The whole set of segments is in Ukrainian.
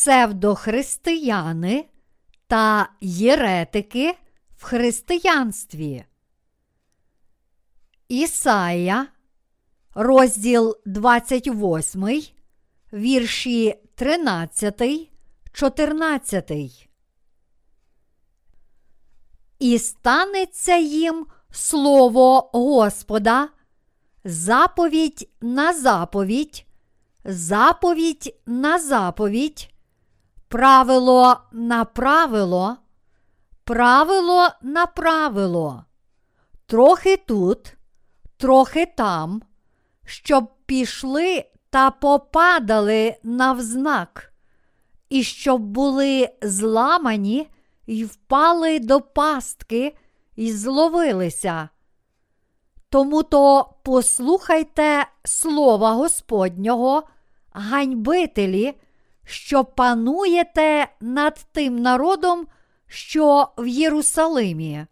псевдохристияни та єретики в християнстві. Ісая, розділ 28, вірші 13, 14. І станеться їм слово Господа, заповідь на заповідь, заповідь на заповідь, правило на правило, правило на правило, трохи тут, трохи там, щоб пішли та попадали навзнак, і щоб були зламані й впали до пастки і зловилися. Тому то послухайте слова Господнього, ганьбителі, що пануєте над тим народом, що в Єрусалимі.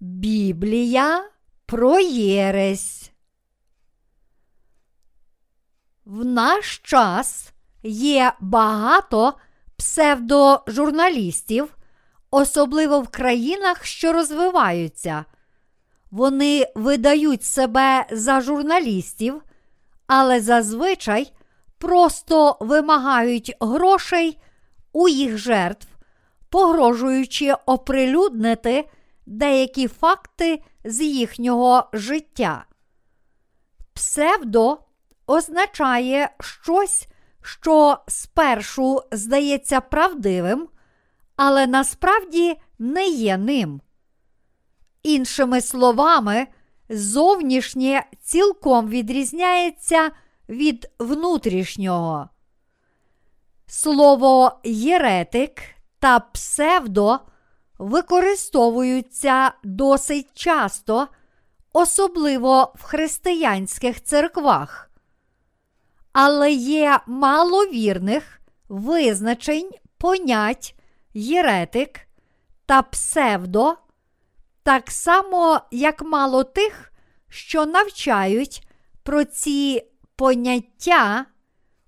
Біблія про Єресь. В наш час є багато псевдожурналістів, особливо в країнах, що розвиваються. Вони видають себе за журналістів, але зазвичай просто вимагають грошей у їх жертв, погрожуючи оприлюднити деякі факти з їхнього життя. Псевдо означає щось, що спершу здається правдивим, але насправді не є ним. Іншими словами, зовнішнє цілком відрізняється від внутрішнього. Слово єретик та псевдо використовуються досить часто, особливо в християнських церквах. Але є маловірних визначень понять єретик та псевдо, так само, як мало тих, що навчають про ці поняття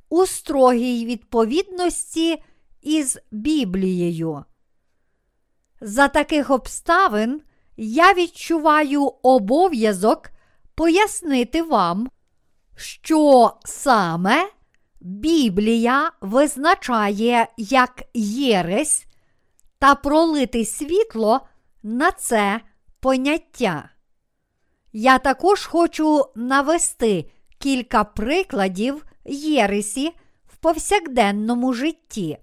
у строгій відповідності із Біблією. За таких обставин я відчуваю обов'язок пояснити вам, що саме Біблія визначає як єресь та пролити світло на це поняття. Я також хочу навести кілька прикладів єресі в повсякденному житті.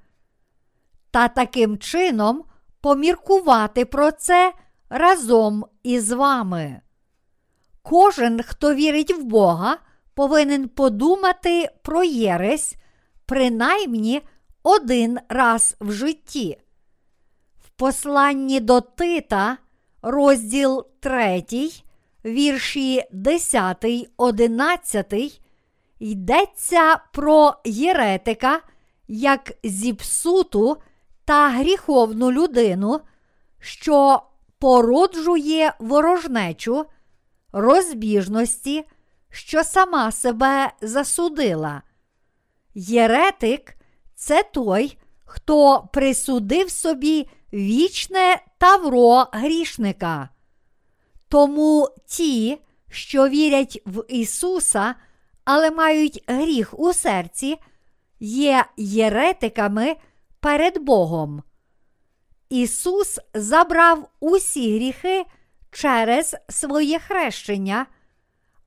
Та таким чином поміркувати про це разом із вами. Кожен, хто вірить в Бога, повинен подумати про єресь принаймні один раз в житті. Посланні до Тита, розділ 3, вірші 10, 11, йдеться про єретика як зіпсуту та гріховну людину, що породжує ворожнечу, розбіжності, що сама себе засудила. Єретик це той, хто присудив собі вічне тавро грішника. Тому ті, що вірять в Ісуса, але мають гріх у серці, є єретиками перед Богом. Ісус забрав усі гріхи через своє хрещення,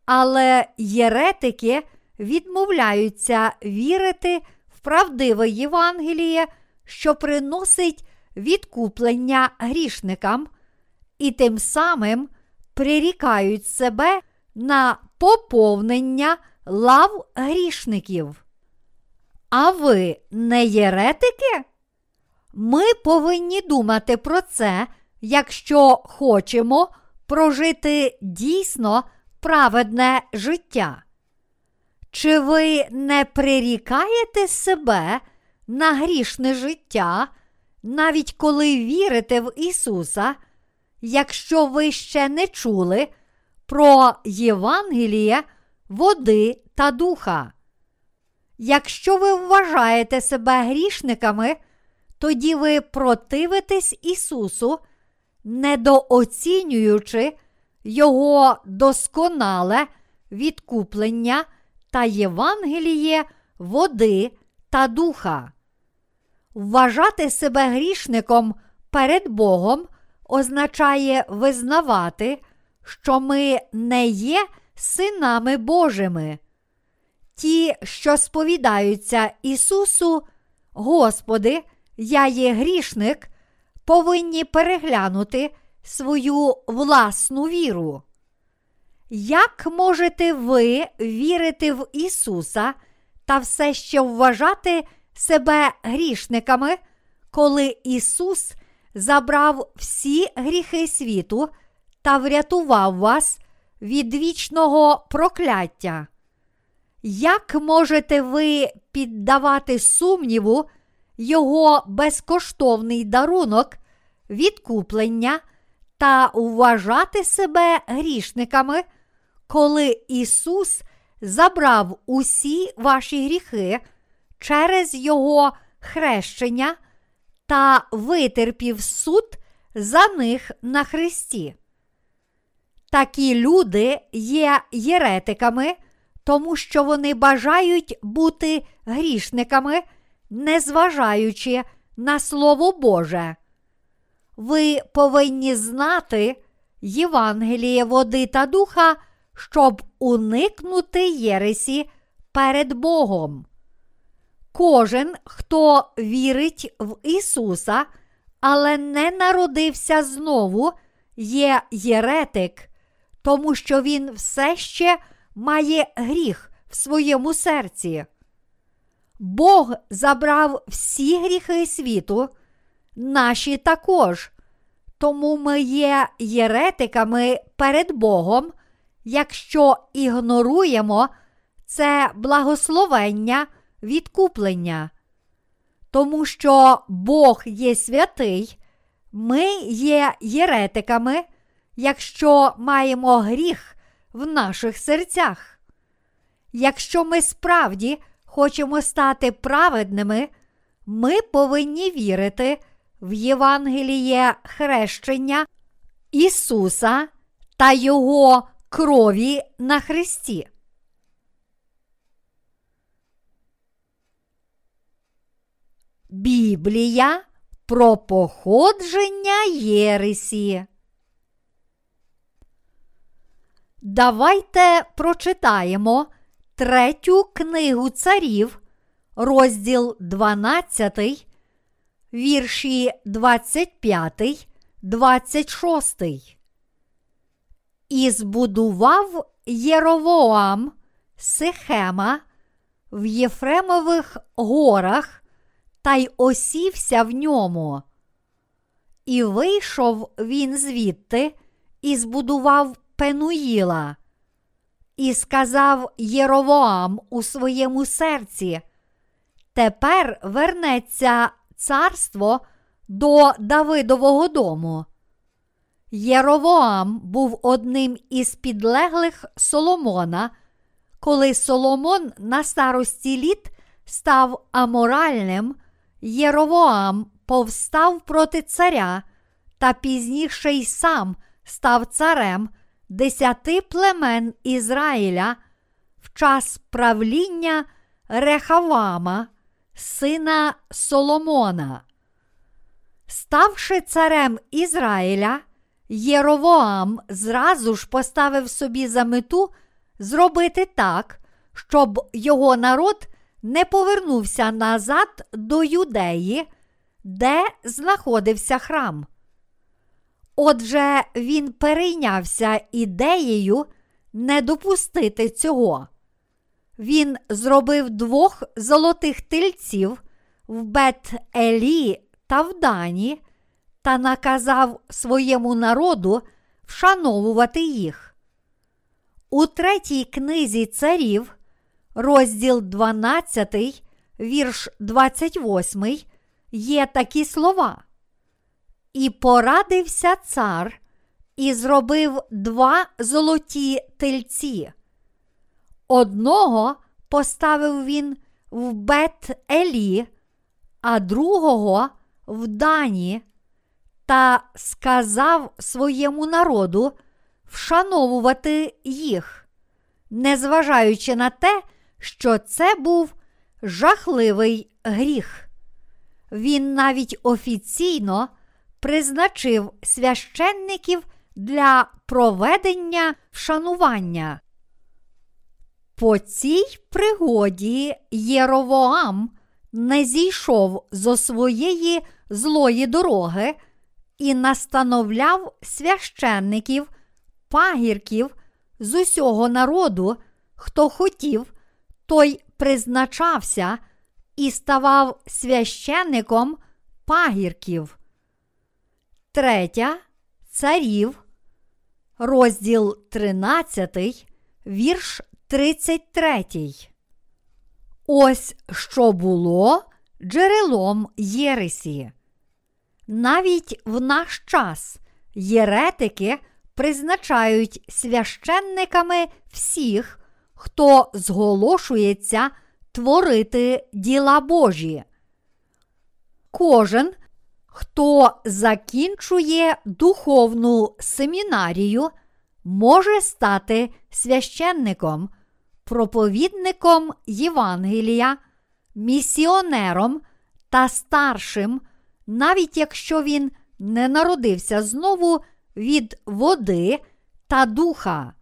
але єретики відмовляються вірити правдиве Євангеліє, що приносить відкуплення грішникам, і тим самим прирікають себе на поповнення лав грішників. А ви не єретики? Ми повинні думати про це, якщо хочемо прожити дійсно праведне життя. Чи ви не прирікаєте себе на грішне життя, навіть коли вірите в Ісуса, якщо ви ще не чули про Євангеліє води та духа. Якщо ви вважаєте себе грішниками, тоді ви противитесь Ісусу, недооцінюючи Його досконале відкуплення та Євангеліє води та духа. Вважати себе грішником перед Богом означає визнавати, що ми не є синами Божими. Ті, що сповідаються Ісусу, Господи, я є грішник, повинні переглянути свою власну віру. Як можете ви вірити в Ісуса та все ще вважати себе грішниками, коли Ісус забрав всі гріхи світу та врятував вас від вічного прокляття? Як можете ви піддавати сумніву Його безкоштовний дарунок, відкуплення та вважати себе грішниками, коли Ісус забрав усі ваші гріхи через Його хрещення та витерпів суд за них на Христі? Такі люди є єретиками тому що вони бажають бути грішниками, незважаючи на Слово Боже. Ви повинні знати Євангеліє води та духа, щоб уникнути Єресі перед Богом. Кожен, хто вірить в Ісуса, але не народився знову, є єретик, тому що він все ще має гріх в своєму серці. Бог забрав всі гріхи світу, наші також. Тому ми є єретиками перед Богом, якщо ігноруємо це благословення відкуплення. Тому що Бог є святий, ми є єретиками, якщо маємо гріх в наших серцях. Якщо ми справді хочемо стати праведними, ми повинні вірити в Євангеліє хрещення Ісуса та Його крові на Христі. Біблія про походження Єресі. Давайте прочитаємо третю книгу царів, розділ 12, вірші 25, 26. І збудував Єровоам Сихема в Єфремових горах та й осівся в ньому. І вийшов він звідти і збудував Пенуїла. І сказав Єровоам у своєму серці: Тепер вернеться царство до Давидового дому. Єровоам був одним із підлеглих Соломона, коли Соломон на старості літ став аморальним, Єровоам повстав проти царя та пізніше й сам став царем десяти племен Ізраїля в час правління Рехавама, сина Соломона. Ставши царем Ізраїля, Єровоам зразу ж поставив собі за мету зробити так, щоб його народ не повернувся назад до Юдеї, де знаходився храм. Отже, він перейнявся ідеєю не допустити цього. Він зробив двох золотих тельців в Бет-Елі та в Дані та наказав своєму народу вшановувати їх. У третій книзі царів, розділ 12, вірш 28, є такі слова. І порадився цар і зробив два золоті тельці. Одного поставив він в Бет Елі, а другого в Дані, та сказав своєму народу вшановувати їх, незважаючи на те, що це був жахливий гріх. Він навіть офіційно призначив священників для проведення вшанування. По цій пригоді Єровоам не зійшов зо своєї злої дороги і настановляв священників, пагірків з усього народу, хто хотів, той призначався і ставав священником пагірків. Третя царів, розділ 13, вірш 33. Ось що було джерелом Єресі. Навіть в наш час єретики призначають священниками всіх, хто зголошується творити діла Божі. Кожен, хто закінчує духовну семінарію, може стати священником, проповідником Євангелія, місіонером та старшим, навіть якщо він не народився знову від води та духа.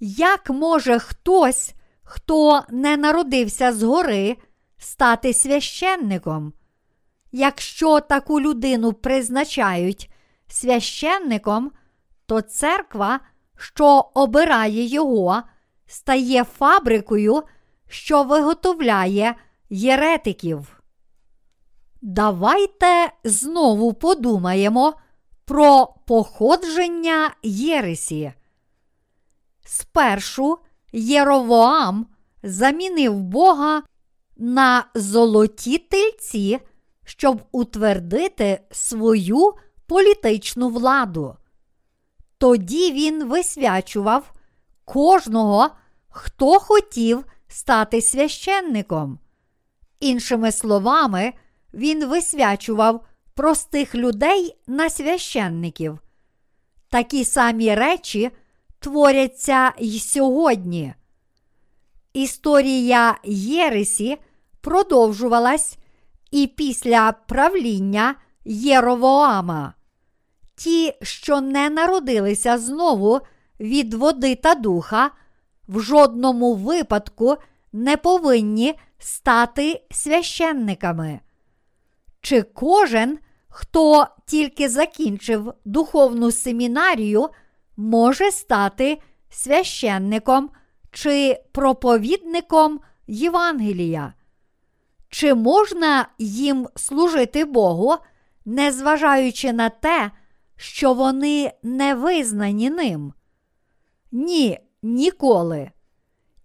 Як може хтось, хто не народився згори, стати священником? Якщо таку людину призначають священником, то церква, що обирає його, стає фабрикою, що виготовляє єретиків. Давайте знову подумаємо про походження Єресі. Спершу Єровоам замінив Бога на золоті тельці, щоб утвердити свою політичну владу. Тоді він висвячував кожного, хто хотів стати священником. Іншими словами, він висвячував простих людей на священників. Такі самі речі творяться й сьогодні. Історія Єресі продовжувалась і після правління Єровоама. Ті, що не народилися знову від води та духа, в жодному випадку не повинні стати священниками. Чи кожен, хто тільки закінчив духовну семінарію, може стати священником чи проповідником Євангелія? Чи можна їм служити Богу, незважаючи на те, що вони не визнані ним? Ні, ніколи.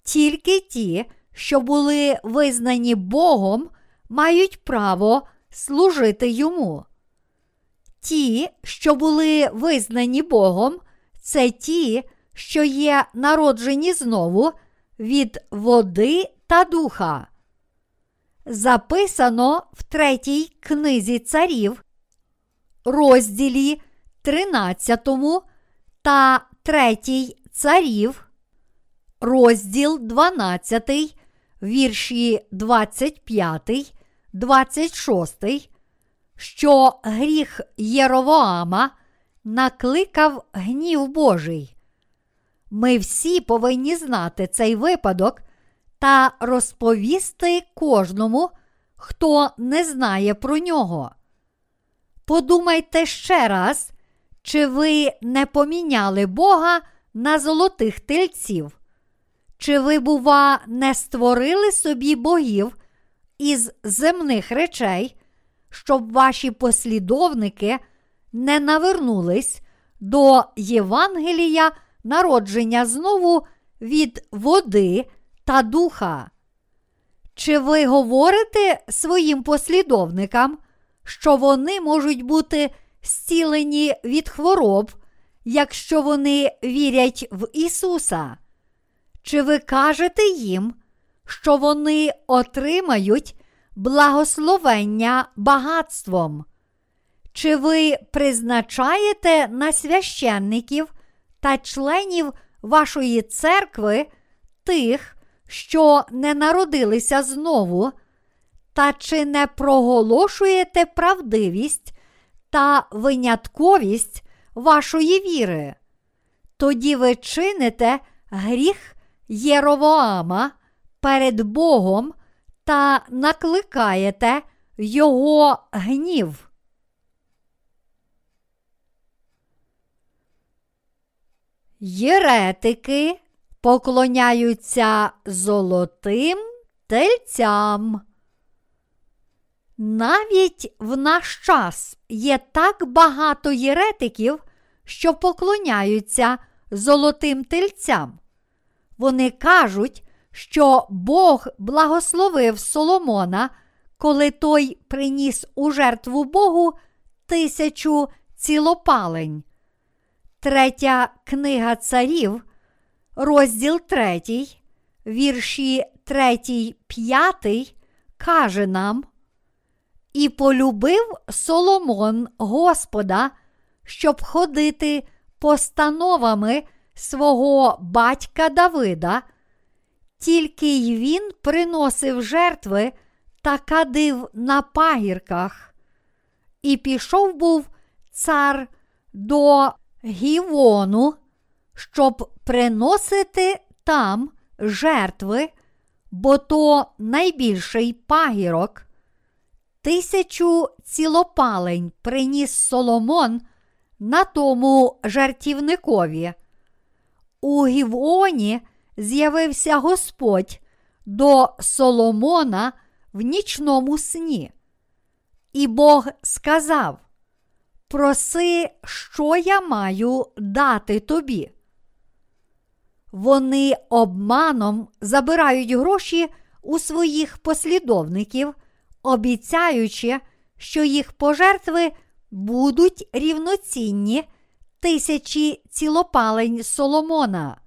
Тільки ті, що були визнані Богом, мають право служити йому. Ті, що були визнані Богом, це ті, що є народжені знову від води та духа. Записано в третій книзі царів, розділі 13 та 3 царів, розділ 12, вірші 25, 26, що гріх Єровоама накликав гнів Божий. Ми всі повинні знати цей випадок та розповісти кожному, хто не знає про нього. Подумайте ще раз, чи ви не поміняли Бога на золотих тельців? Чи ви, бува, не створили собі богів із земних речей, щоб ваші послідовники не навернулись до Євангелія народження знову від води та духа? Чи ви говорите своїм послідовникам, що вони можуть бути зцілені від хвороб, якщо вони вірять в Ісуса? Чи ви кажете їм, що вони отримають благословення багатством? Чи ви призначаєте на священників та членів вашої церкви тих, що не народилися знову, та чи не проголошуєте правдивість та винятковість вашої віри? Тоді ви чините гріх Єровоама перед Богом та накликаєте Його гнів. Єретики поклоняються золотим тельцям. Навіть в наш час є так багато єретиків, що поклоняються золотим тельцям. Вони кажуть, що Бог благословив Соломона, коли той приніс у жертву Богу тисячу цілопалень. Третя книга царів, розділ 3, вірші 3, 5, каже нам: І полюбив Соломон Господа, щоб ходити постановами свого батька Давида, тільки й він приносив жертви та кадив на пагірках. І пішов був цар до Гівону, щоб приносити там жертви, бо то найбільший пагірок. Тисячу цілопалень приніс Соломон на тому жартівникові. У Гівоні з'явився Господь до Соломона в нічному сні. І Бог сказав: Проси, що я маю дати тобі. Вони обманом забирають гроші у своїх послідовників, обіцяючи, що їх пожертви будуть рівноцінні тисячі цілопалень Соломона.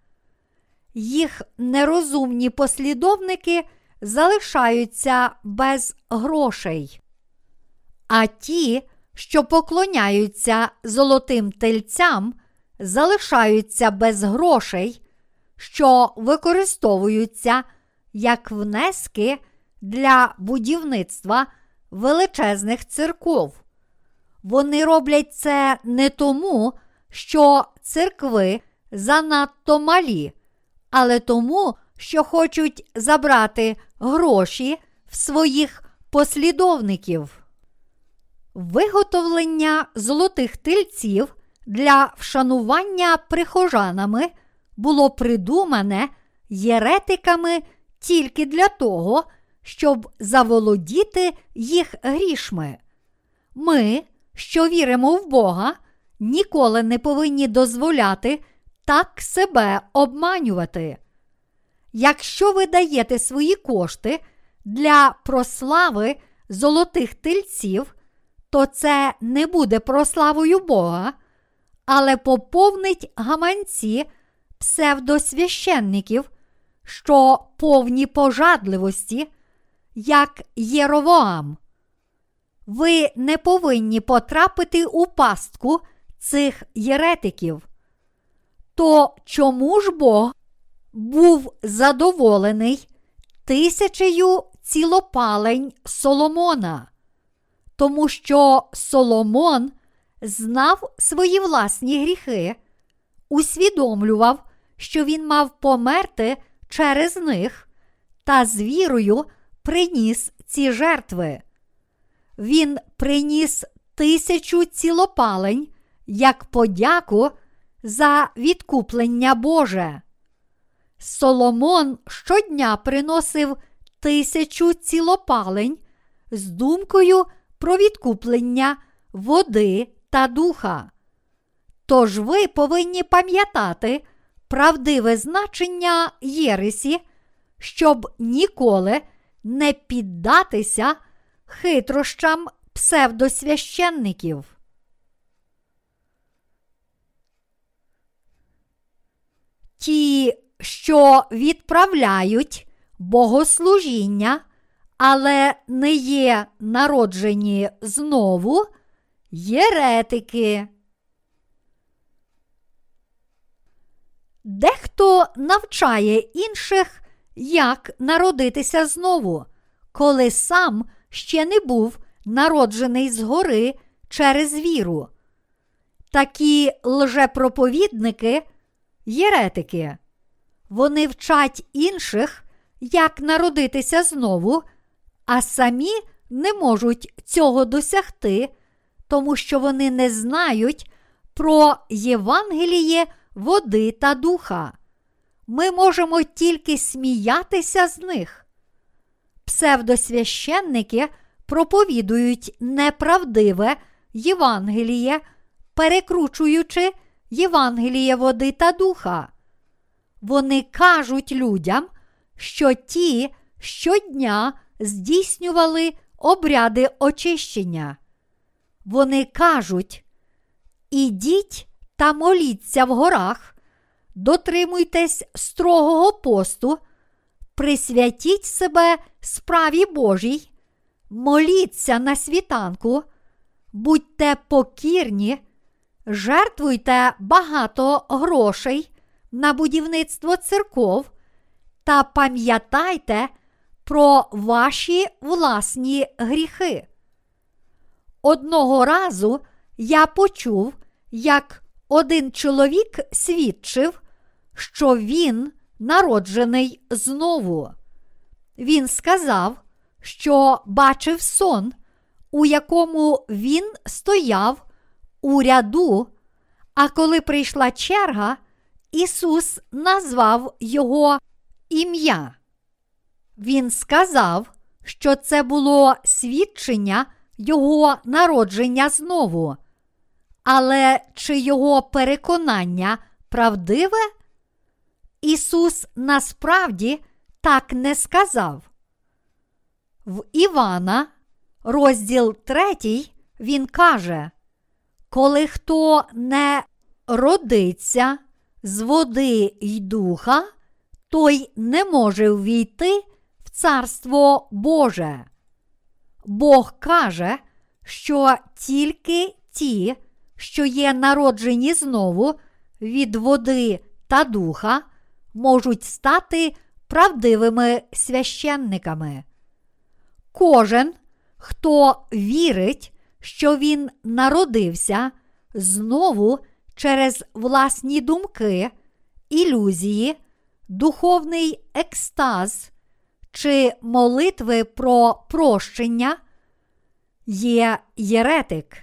Їх нерозумні послідовники залишаються без грошей. А ті, що поклоняються золотим тельцям, залишаються без грошей, що використовуються як внески для будівництва величезних церков. Вони роблять це не тому, що церкви занадто малі, але тому, що хочуть забрати гроші в своїх послідовників. Виготовлення золотих тильців для вшанування прихожанами було придумане єретиками тільки для того, щоб заволодіти їх грішми. Ми, що віримо в Бога, ніколи не повинні дозволяти так себе обманювати. Якщо ви даєте свої кошти для прослави золотих тильців, то це не буде прославою Бога, але поповнить гаманці псевдосвященників, що повні пожадливості, як Єровоам. Ви не повинні потрапити у пастку цих єретиків. То чому ж Бог був задоволений тисячею цілопалень Соломона? Тому що Соломон знав свої власні гріхи, усвідомлював, що він мав померти через них, та з вірою приніс ці жертви. Він приніс тисячу цілопалень як подяку за відкуплення Боже. Соломон щодня приносив тисячу цілопалень з думкою про відкуплення води та духа. Тож ви повинні пам'ятати правдиве значення Єресі, щоб ніколи не піддатися хитрощам псевдосвященників. Ті що відправляють богослужіння, але не є народжені знову, єретики. Дехто навчає інших, як народитися знову, коли сам ще не був народжений згори через віру. Такі лжепроповідники єретики. Вони вчать інших, як народитися знову, а самі не можуть цього досягти, тому що вони не знають про Євангеліє води та духа. Ми можемо тільки сміятися з них. Псевдосвященники проповідують неправдиве Євангеліє, перекручуючи Євангеліє води та духа. Вони кажуть людям, що ті щодня здійснювали обряди очищення. Вони кажуть: ідіть та моліться в горах, дотримуйтесь строгого посту, присвятіть себе справі Божій, моліться на світанку, будьте покірні, жертвуйте багато грошей на будівництво церков та пам'ятайте про ваші власні гріхи. Одного разу я почув, як один чоловік свідчив, що він народжений знову. Він сказав, що бачив сон, у якому він стояв у ряду, а коли прийшла черга, Ісус назвав його ім'я. Він сказав, що це було свідчення Його народження знову. Але чи його переконання правдиве? Ісус насправді так не сказав. В Івана, розділ 3, він каже: Коли хто не родиться з води й духа, той не може ввійти в Царство Боже. Бог каже, що тільки ті, що є народжені знову від води та духа, можуть стати правдивими священниками. Кожен, хто вірить, що він народився знову через власні думки, ілюзії, духовний екстаз чи молитви про прощення, є єретик.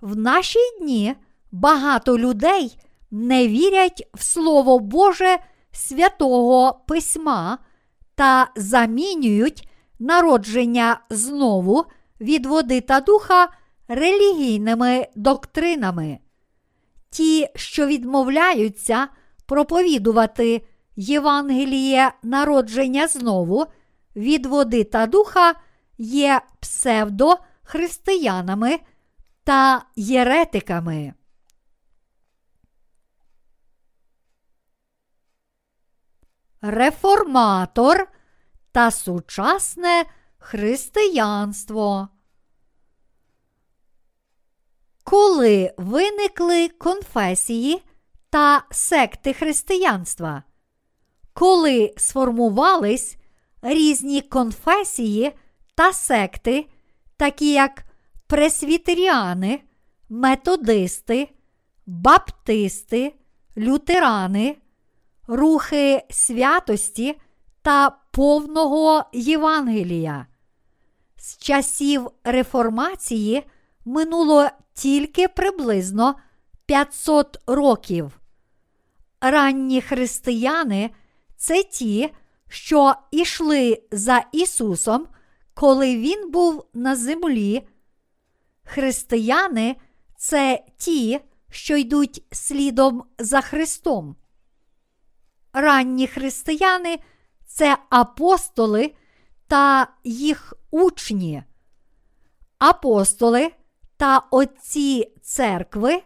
В наші дні багато людей не вірять в Слово Боже святого Письма та замінюють народження знову від води та духа релігійними доктринами. Ті, що відмовляються проповідувати Євангеліє народження знову від води та духа, є псевдохристиянами та єретиками. Реформатор та сучасне християнство. Коли виникли конфесії та секти християнства? Коли сформувались різні конфесії та секти, такі як пресвітеріани, методисти, баптисти, лютерани, рухи святості та повного Євангелія. З часів реформації минуло тільки приблизно 500 років. Ранні християни це ті, що ішли за Ісусом, коли Він був на землі. Християни це ті, що йдуть слідом за Христом. Ранні християни це апостоли та їх учні. Апостоли та отці церкви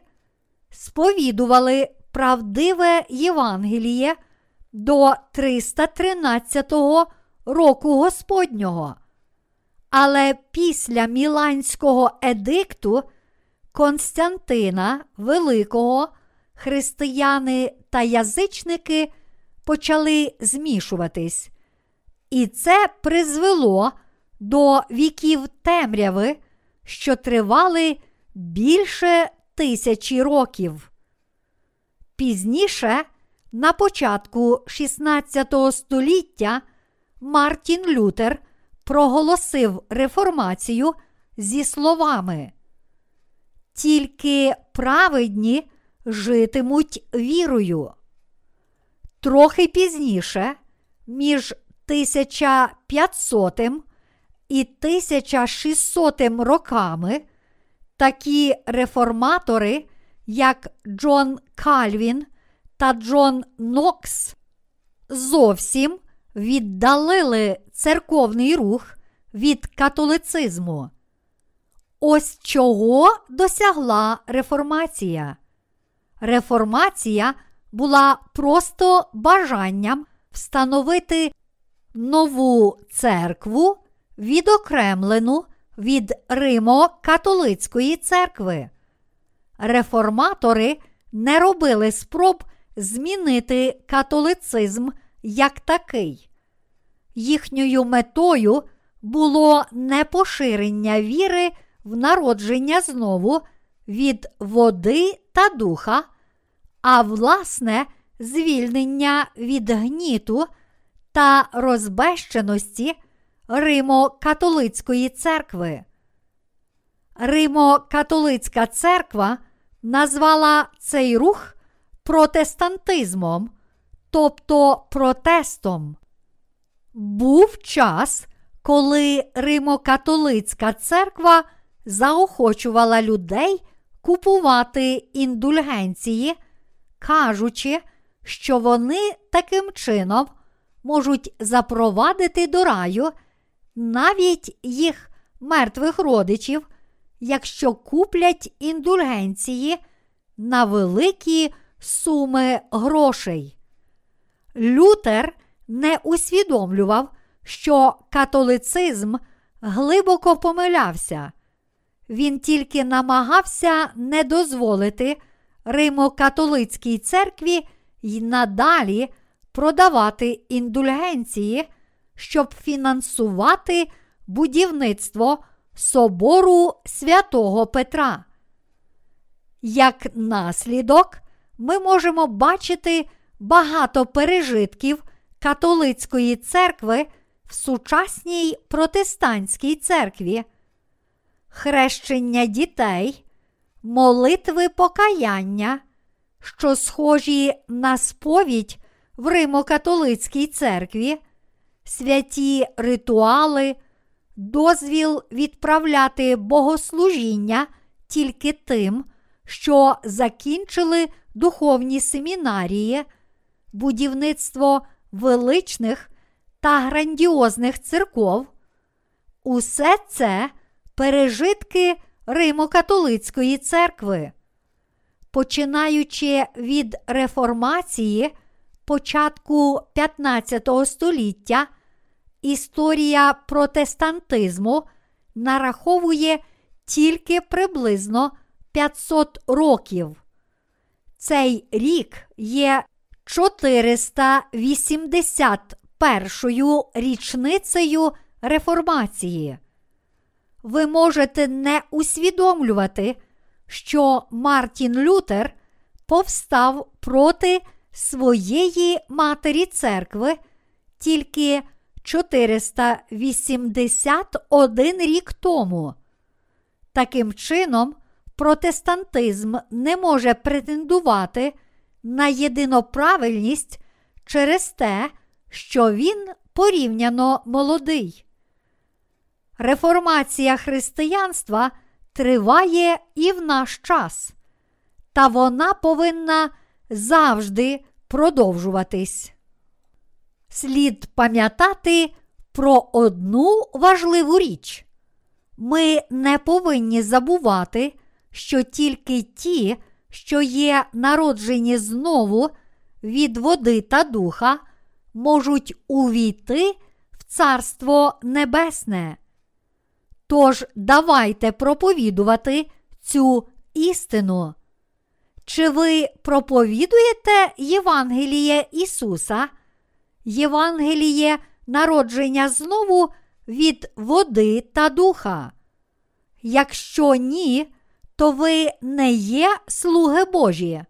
сповідували правдиве Євангеліє до 313 року Господнього. Але після Міланського едикту Константина Великого християни та язичники почали змішуватись. І це призвело до віків темряви, що тривали більше тисячі років. Пізніше, на початку 16 століття, Мартін Лютер проголосив реформацію зі словами. Тільки праведні житимуть вірою. Трохи пізніше, між 1500 і 1600 роками, такі реформатори, як Джон Кальвін та Джон Нокс, зовсім віддалили церковний рух від католицизму. Ось чого досягла реформація. Реформація була просто бажанням встановити нову церкву, відокремлену від Римо-католицької церкви. Реформатори не робили спроб змінити католицизм як такий. Їхньою метою було не поширення віри в народження знову від води та духа, а власне звільнення від гніту та розбещеності Римо-католицької церкви. Римо-католицька церква назвала цей рух протестантизмом, тобто протестом. Був час, коли Римо-католицька церква заохочувала людей купувати індульгенції, кажучи, що вони таким чином можуть запровадити до раю навіть їх мертвих родичів, якщо куплять індульгенції на великі суми грошей. Лютер не усвідомлював, що католицизм глибоко помилявся. Він тільки намагався не дозволити Римо-католицькій церкві й надалі продавати індульгенції, щоб фінансувати будівництво собору святого Петра. Як наслідок, ми можемо бачити багато пережитків католицької церкви в сучасній протестантській церкві, хрещення дітей, молитви покаяння, що схожі на сповідь в Римо-католицькій церкві, святі ритуали, дозвіл відправляти богослужіння тільки тим, що закінчили духовні семінарії, будівництво величних та грандіозних церков, усе це пережитки Римо-католицької церкви. Починаючи від реформації початку 15 століття, історія протестантизму нараховує тільки приблизно 500 років. Цей рік є 481 річницею реформації. Ви можете не усвідомлювати, що Мартін Лютер повстав проти своєї матері церкви тільки 481 рік тому. Таким чином, протестантизм не може претендувати на єдиноправильність через те, що він порівняно молодий. Реформація християнства триває і в наш час, та вона повинна завжди продовжуватись. Слід пам'ятати про одну важливу річ. Ми не повинні забувати, що тільки ті, що є народжені знову від води та духа можуть увійти в Царство Небесне. Тож давайте проповідувати цю істину. Чи ви проповідуєте Євангеліє Ісуса, Євангеліє народження знову від води та духа? Якщо ні, то ви не є слуги Божі.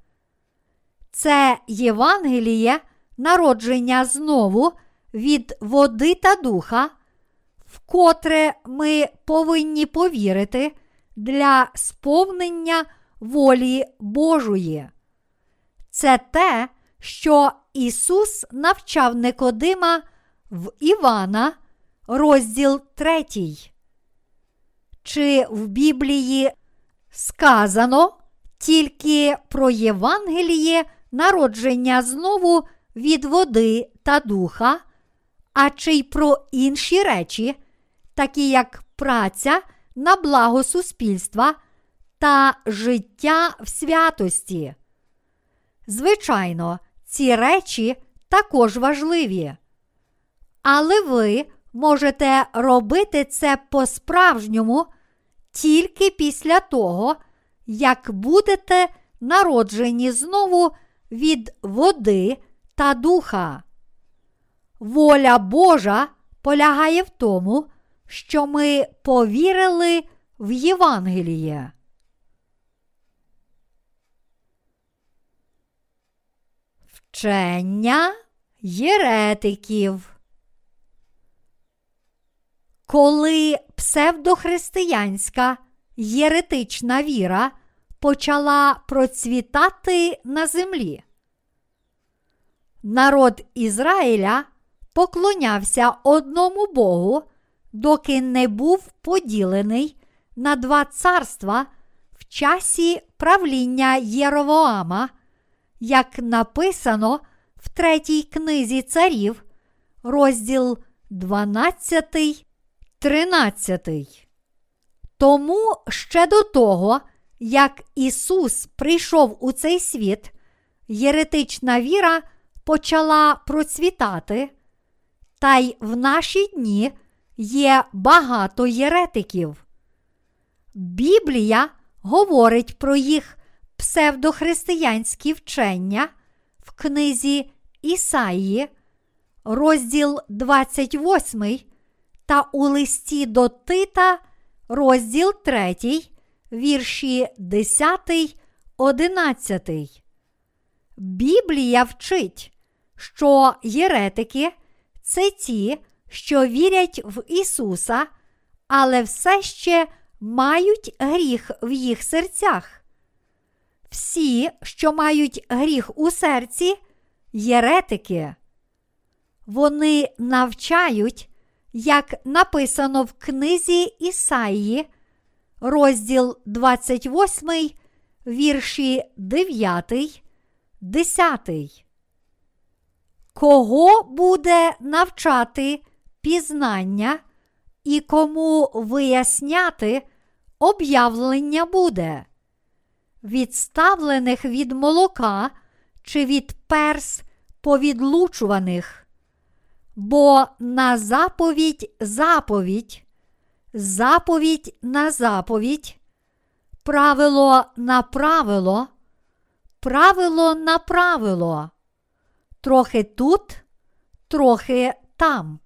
Це Євангеліє народження знову від води та духа, вкотре ми повинні повірити для сповнення волі Божої. Це те, що Ісус навчав Никодима в Івана, розділ 3. Чи в Біблії сказано тільки про Євангеліє народження знову від води та духа, а чи й про інші речі, такі як праця на благо суспільства та життя в святості. Звичайно, ці речі також важливі. Але ви можете робити це по-справжньому тільки після того, як будете народжені знову від води та духа. Воля Божа полягає в тому, що ми повірили в Євангеліє. Вчення єретиків. Коли псевдохристиянська єретична віра почала процвітати на землі, народ Ізраїля поклонявся одному Богу, доки не був поділений на два царства в часі правління Єровоама, як написано в третій книзі царів, розділ 12, 13. Тому ще до того, як Ісус прийшов у цей світ, єретична віра почала процвітати, та й в наші дні є багато єретиків. Біблія говорить про їх псевдохристиянські вчення в книзі Ісаї, розділ 28 та у листі до Тита, розділ 3, вірші 10, 11. Біблія вчить, що єретики це ті, що вірять в Ісуса, але все ще мають гріх в їх серцях. Всі, що мають гріх у серці, єретики. Вони навчають, як написано в книзі Ісаї, розділ 28, вірші 9, 10. Кого буде навчати пізнання і кому виясняти об'явлення буде? Відставлених від молока чи від перс повідлучуваних, бо на заповідь заповідь, заповідь на заповідь, правило на правило, правило на правило, трохи тут, трохи там.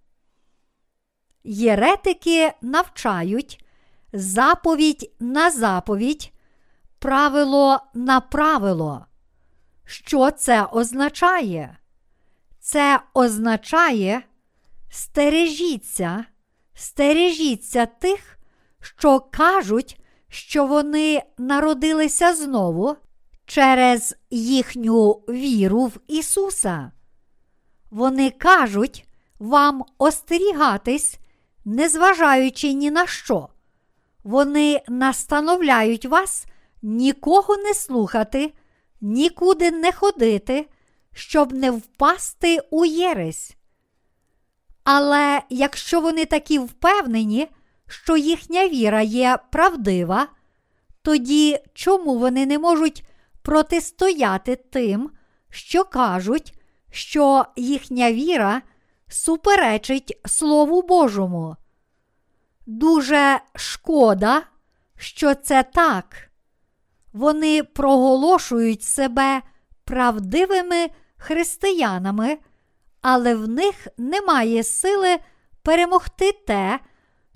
Єретики навчають заповідь на заповідь, правило на правило. Що це означає? Це означає стережіться, стережіться тих, що кажуть, що вони народилися знову через їхню віру в Ісуса. Вони кажуть вам остерігатись, незважаючи ні на що. Вони настановляють вас нікого не слухати, нікуди не ходити, щоб не впасти у єресь. Але якщо вони такі впевнені, що їхня віра є правдива, тоді чому вони не можуть протистояти тим, що кажуть, що їхня віра суперечить Слову Божому. Дуже шкода, що це так. Вони проголошують себе правдивими християнами, але в них немає сили перемогти те,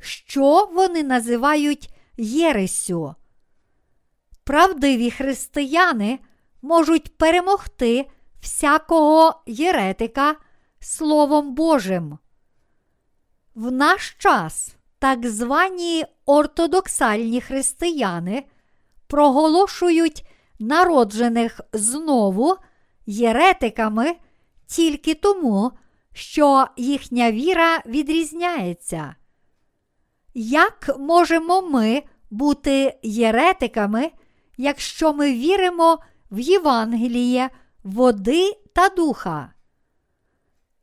що вони називають Єресю. Правдиві християни можуть перемогти всякого єретика Словом Божим. В наш час так звані ортодоксальні християни проголошують народжених знову єретиками тільки тому, що їхня віра відрізняється. Як можемо ми бути єретиками, якщо ми віримо в Євангеліє води та духа?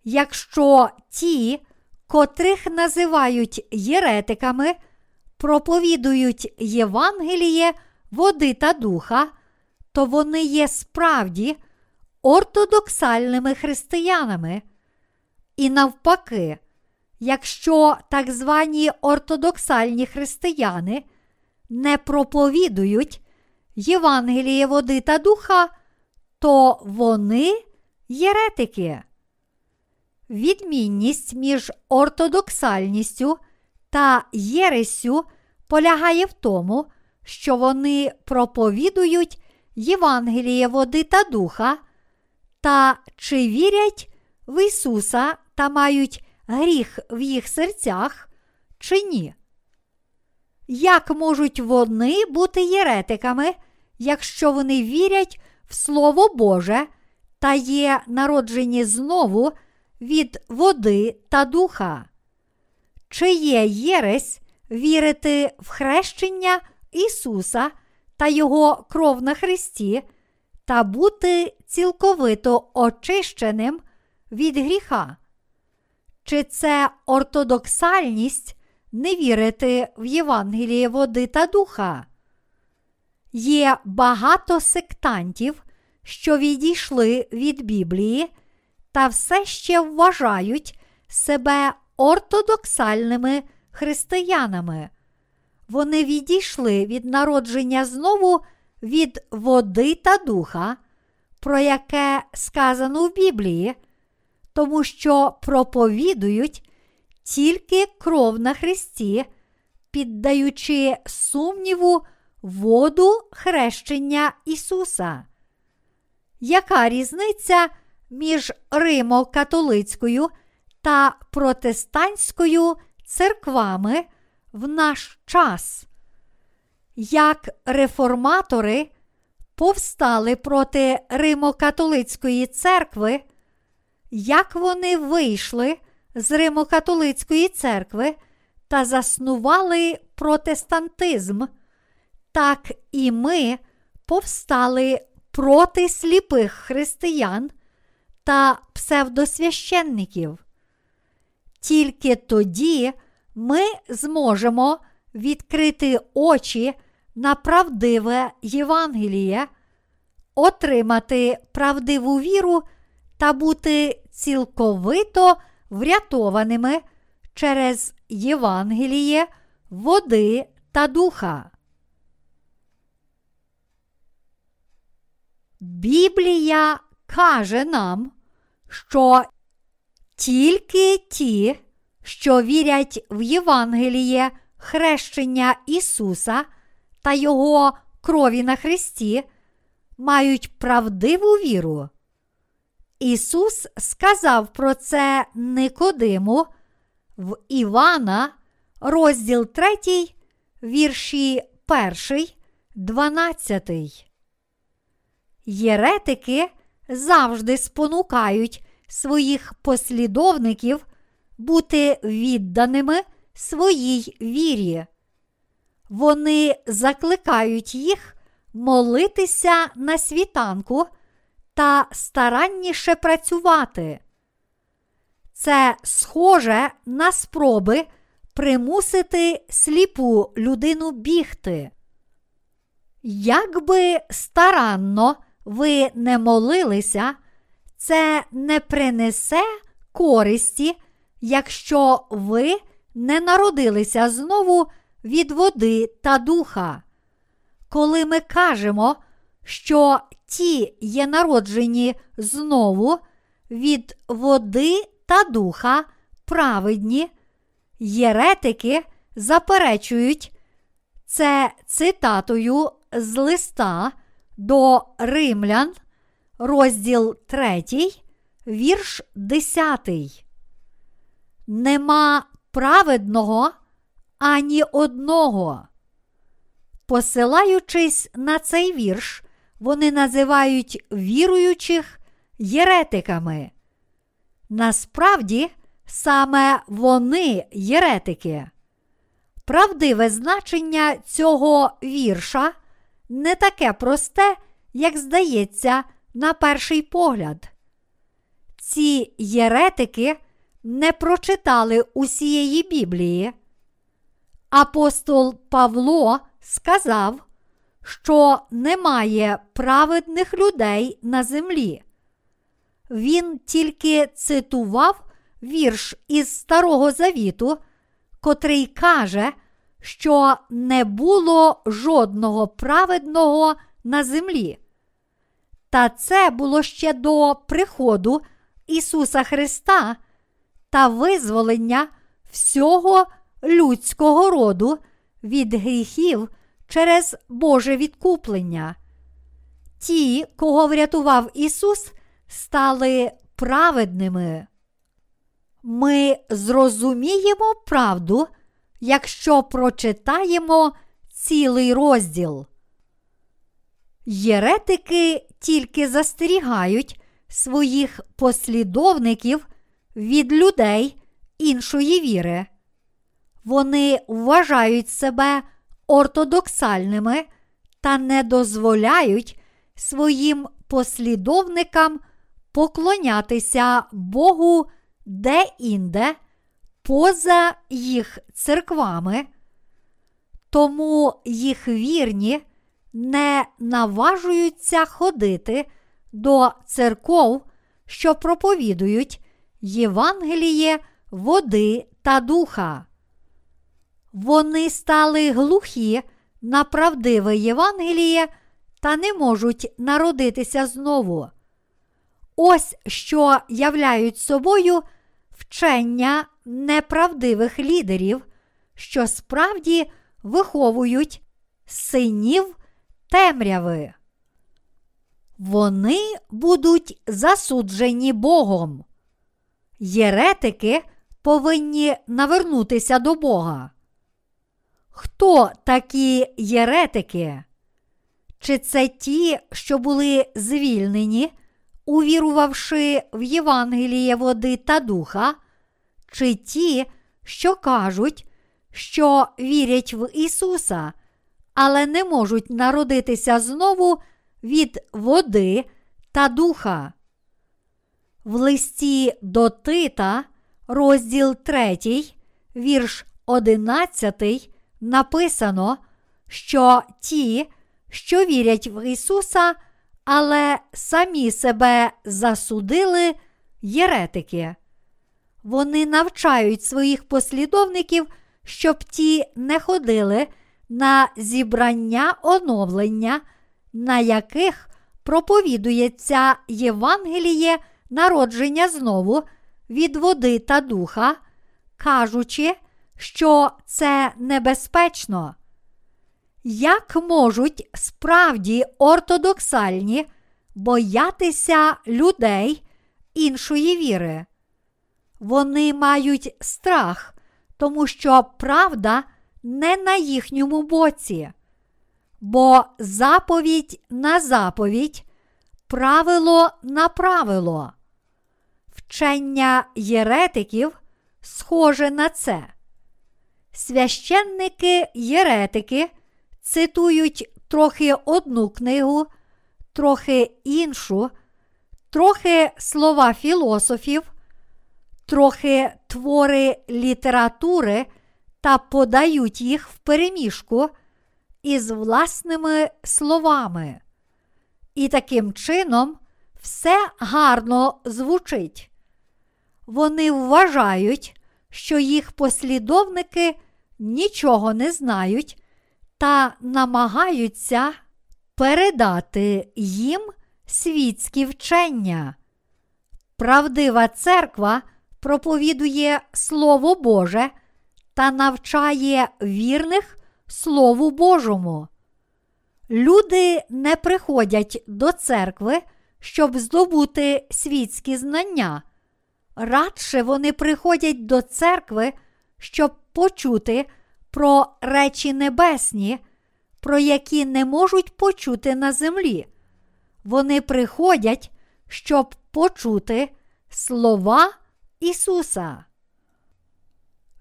Якщо ті, котрих називають єретиками, проповідують Євангеліє води та духа, то вони є справді ортодоксальними християнами. І навпаки, якщо так звані ортодоксальні християни не проповідують Євангеліє води та духа, то вони єретики. Відмінність між ортодоксальністю та єресю полягає в тому, що вони проповідують Євангеліє води та духа, та чи вірять в Ісуса та мають гріх в їх серцях, чи ні. Як можуть вони бути єретиками, якщо вони вірять в Слово Боже та є народжені знову від води та духа? Чи є єресь вірити в хрещення Ісуса та Його кров на Христі та бути цілковито очищеним від гріха? Чи це ортодоксальність не вірити в Євангеліє води та духа? Є багато сектантів, що відійшли від Біблії та все ще вважають себе ортодоксальними християнами. Вони відійшли від народження знову від води та духа, про яке сказано в Біблії, тому що проповідують тільки кров на Христі, піддаючи сумніву воду хрещення Ісуса. Яка різниця між Римо-католицькою та протестантською церквами в наш час? Як реформатори повстали проти Римо-католицької церкви, як вони вийшли з Римо-католицької церкви та заснували протестантизм, так і ми повстали проти сліпих християн та псевдосвященників. Тільки тоді ми зможемо відкрити очі на правдиве Євангеліє, отримати правдиву віру та бути цілковито врятованими через Євангеліє, води та духа. Біблія каже нам, що тільки ті, що вірять в Євангеліє хрещення Ісуса та Його крові на Христі, мають правдиву віру. Ісус сказав про це Никодиму в Івана, розділ 3, вірші 1, 12. Єретики завжди спонукають своїх послідовників бути відданими своїй вірі. Вони закликають їх молитися на світанку та старанніше працювати. Це схоже на спроби примусити сліпу людину бігти. Як би старанно ви не молилися, це не принесе користі, якщо ви не народилися знову від води та духа. Коли ми кажемо, що ті є народжені знову від води та духа праведні, єретики заперечують це цитатою з листа до римлян, розділ 3, вірш 10. Нема праведного ані одного. Посилаючись на цей вірш, вони називають віруючих єретиками. Насправді, саме вони єретики. Правдиве значення цього вірша не таке просте, як здається, на перший погляд. Ці єретики не прочитали усієї Біблії. Апостол Павло сказав, що немає праведних людей на землі. Він тільки цитував вірш із Старого Завіту, котрий каже, що не було жодного праведного на землі. Та це було ще до приходу Ісуса Христа та визволення всього людського роду від гріхів через Боже відкуплення. Ті, кого врятував Ісус, стали праведними. Ми зрозуміємо правду, якщо прочитаємо цілий розділ. Єретики тільки застерігають своїх послідовників від людей іншої віри. Вони вважають себе ортодоксальними та не дозволяють своїм послідовникам поклонятися Богу де-інде поза їх церквами, тому їх вірні не наважуються ходити до церков, що проповідують Євангеліє води та духа. Вони стали глухі на правдиве Євангеліє та не можуть народитися знову. Ось що являють собою вчення неправдивих лідерів, що справді виховують синів темряви. Вони будуть засуджені Богом. Єретики повинні навернутися до Бога. Хто такі єретики? Чи це ті, що були звільнені, увірувавши в Євангеліє води та духа, чи ті, що кажуть, що вірять в Ісуса, але не можуть народитися знову від води та духа? В листі до Тита, розділ 3, вірш 11 написано, що ті, що вірять в Ісуса, але самі себе засудили єретики. Вони навчають своїх послідовників, щоб ті не ходили на зібрання оновлення, на яких проповідується Євангеліє народження знову від води та духа, кажучи, що це небезпечно. Як можуть справді ортодоксальні боятися людей іншої віри? Вони мають страх, тому що правда не на їхньому боці, бо заповідь на заповідь, правило на правило. Вчення єретиків схоже на це. Священники єретики цитують трохи одну книгу, трохи іншу, трохи слова філософів, трохи твори літератури та подають їх в переміжку із власними словами. І таким чином все гарно звучить. Вони вважають, що їх послідовники нічого не знають та намагаються передати їм світські вчення. Правдива церква проповідує Слово Боже та навчає вірних Слову Божому. Люди не приходять до церкви, щоб здобути світські знання. Радше вони приходять до церкви, щоб почути про речі небесні, про які не можуть почути на землі. Вони приходять, щоб почути слова Ісуса.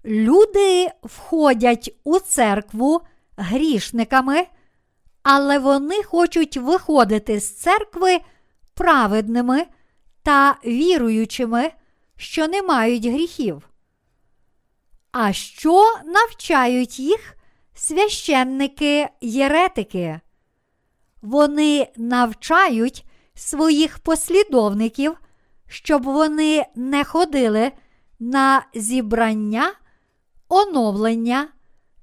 Люди входять у церкву грішниками, але вони хочуть виходити з церкви праведними та віруючими, що не мають гріхів. А що навчають їх священники єретики? Вони навчають своїх послідовників, щоб вони не ходили на зібрання, оновлення,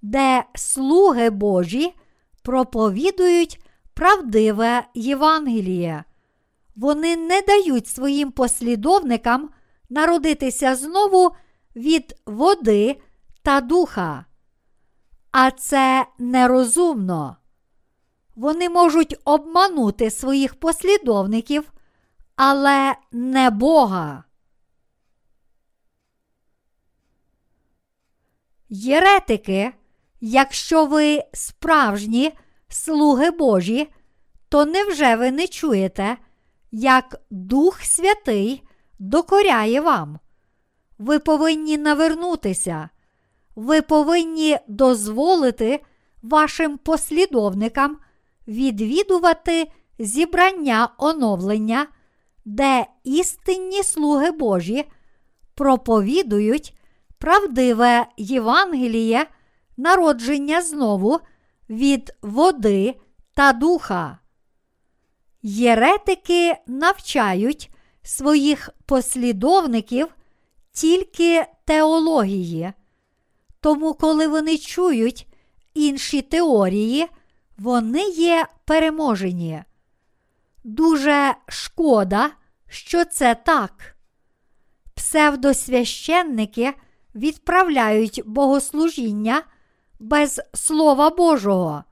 де слуги Божі проповідують правдиве Євангеліє. Вони не дають своїм послідовникам народитися знову від води та духа. А це нерозумно. Вони можуть обманути своїх послідовників, але не Бога. Єретики, якщо ви справжні слуги Божі, то невже ви не чуєте, як Дух Святий докоряє вам? Ви повинні навернутися, ви повинні дозволити вашим послідовникам відвідувати зібрання оновлення, де істинні слуги Божі проповідують правдиве Євангеліє, народження знову від води та духа. Єретики навчають своїх послідовників тільки теології. Тому, коли вони чують інші теорії, вони є переможені. Дуже шкода, що це так. Псевдосвященники відправляють богослужіння без Слова Божого.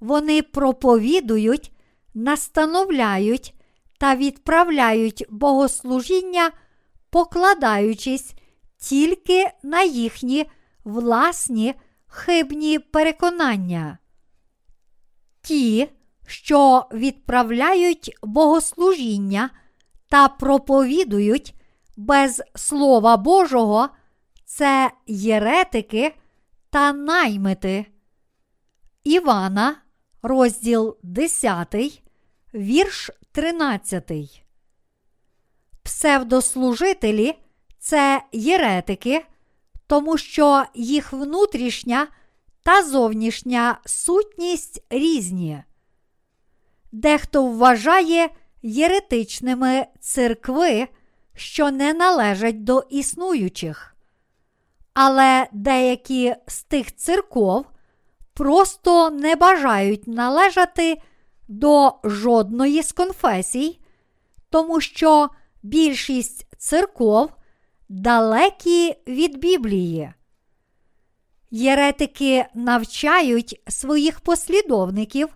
Вони проповідують, настановляють та відправляють богослужіння, покладаючись тільки на їхні власні хибні переконання. Ті, що відправляють богослужіння та проповідують без Слова Божого, це єретики та наймити. Івана, розділ 10, вірш 13. Псевдослужителі це єретики, тому що їх внутрішня та зовнішня сутність різні. Дехто вважає єретичними церкви, що не належать до існуючих. Але деякі з тих церков просто не бажають належати до жодної з конфесій, тому що більшість церков далекі від Біблії. Єретики навчають своїх послідовників,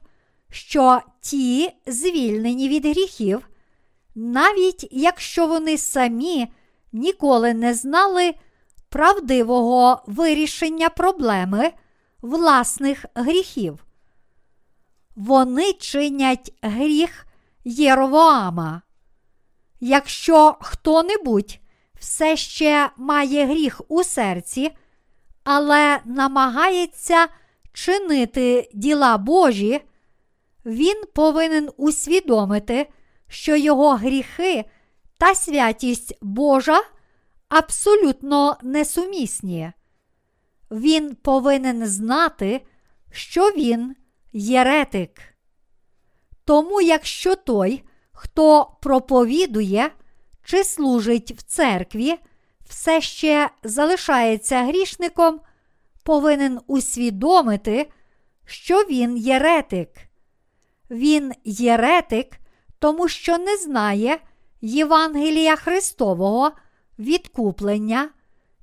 що ті звільнені від гріхів, навіть якщо вони самі ніколи не знали правдивого вирішення проблеми власних гріхів. Вони чинять гріх Єровоама. Якщо хто-небудь все ще має гріх у серці, але намагається чинити діла Божі, він повинен усвідомити, що його гріхи та святість Божа абсолютно несумісні. Він повинен знати, що він єретик. Тому, якщо той, хто проповідує чи служить в церкві, все ще залишається грішником, повинен усвідомити, що він єретик. Він єретик, тому що не знає Євангелія Христового відкуплення,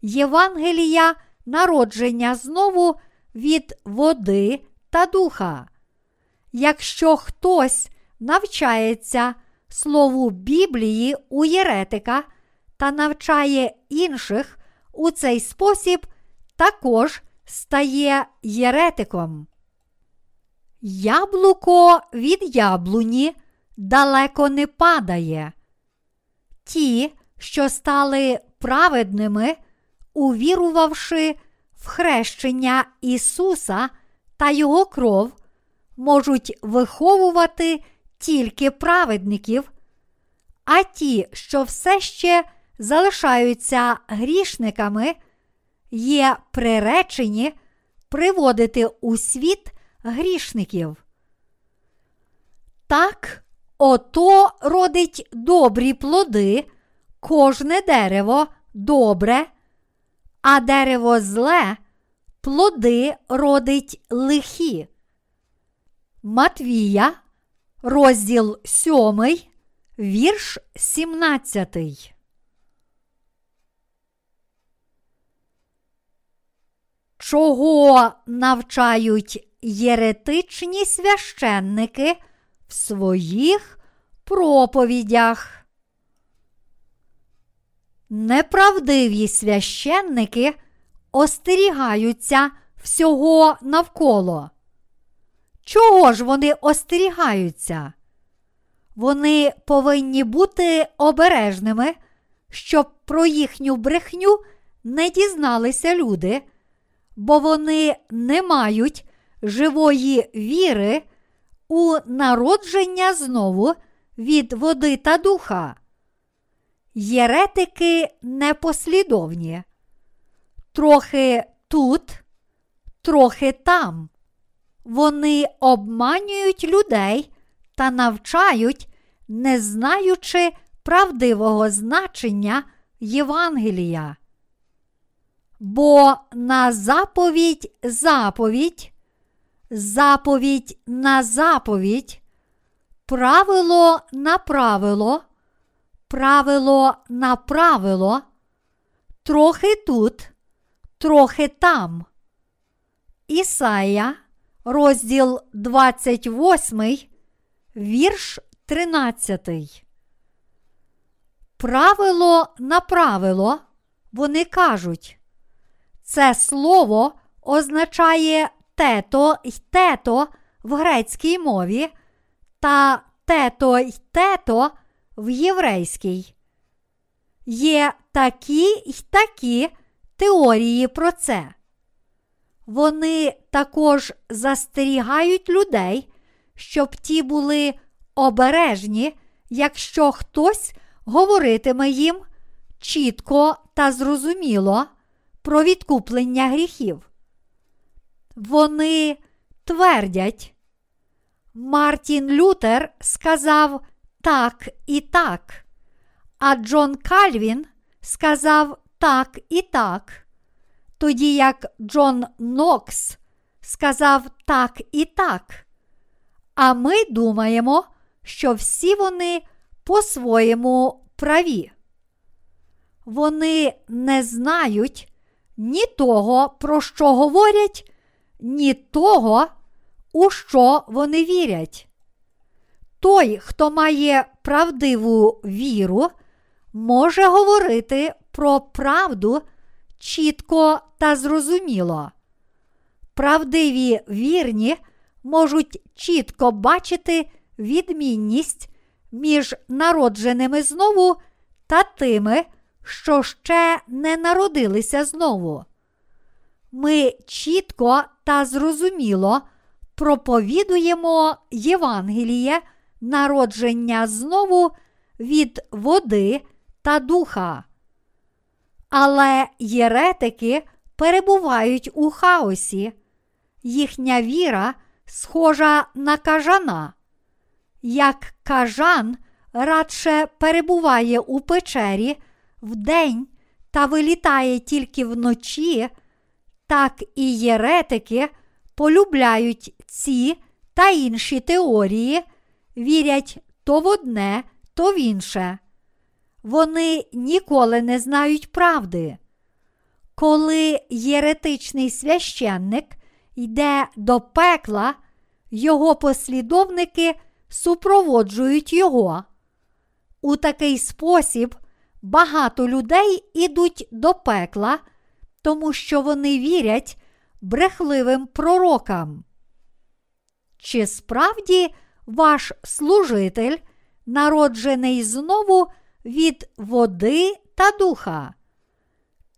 Євангелія народження знову від води та духа. Якщо хтось навчається слову Біблії у єретика та навчає інших у цей спосіб, також стає єретиком. Яблуко від яблуні далеко не падає. Ті, що стали праведними, увірувавши в хрещення Ісуса та Його кров, можуть виховувати тільки праведників, а ті, що все ще залишаються грішниками, є приречені приводити у світ грішників. Так, ото родить добрі плоди, кожне дерево добре, а дерево зле плоди родить лихі. Матвія, розділ 7, вірш 17. Чого навчають єретичні священники в своїх проповідях? Неправдиві священники остерігаються всього навколо. Чого ж вони остерігаються? Вони повинні бути обережними, щоб про їхню брехню не дізналися люди, бо вони не мають живої віри у народження знову від води та духа. Єретики непослідовні. Трохи тут, трохи там. Вони обманюють людей та навчають, не знаючи правдивого значення Євангелія. Бо на заповідь заповідь, заповідь на заповідь, правило на правило, правило на правило, трохи тут, трохи там. Ісая, розділ 28, вірш 13. Правило на правило вони кажуть. Це слово означає тето й тето в грецькій мові та тето й тето в єврейській. Є такі й такі теорії про це. Вони також застерігають людей, щоб ті були обережні, якщо хтось говоритиме їм чітко та зрозуміло про відкуплення гріхів. Вони твердять, Мартін Лютер сказав так і так, а Джон Кальвін сказав так і так, тоді як Джон Нокс сказав так і так. А ми думаємо, що всі вони по-своєму праві. Вони не знають ні того, про що говорять, ні того, у що вони вірять. Той, хто має правдиву віру, може говорити про правду чітко та зрозуміло. Правдиві вірні можуть чітко бачити відмінність між народженими знову та тими, що ще не народилися знову. Ми чітко та зрозуміло проповідуємо Євангеліє народження знову від води та духа. Але єретики перебувають у хаосі, їхня віра схожа на кажана. як кажан радше перебуває у печері вдень та вилітає тільки вночі, так і єретики полюбляють ці та інші теорії, вірять то в одне, то в інше. Вони ніколи не знають правди. Коли єретичний священник йде до пекла, його послідовники супроводжують його. У такий спосіб багато людей ідуть до пекла, тому що вони вірять брехливим пророкам. Чи справді ваш служитель народжений знову від води та духа?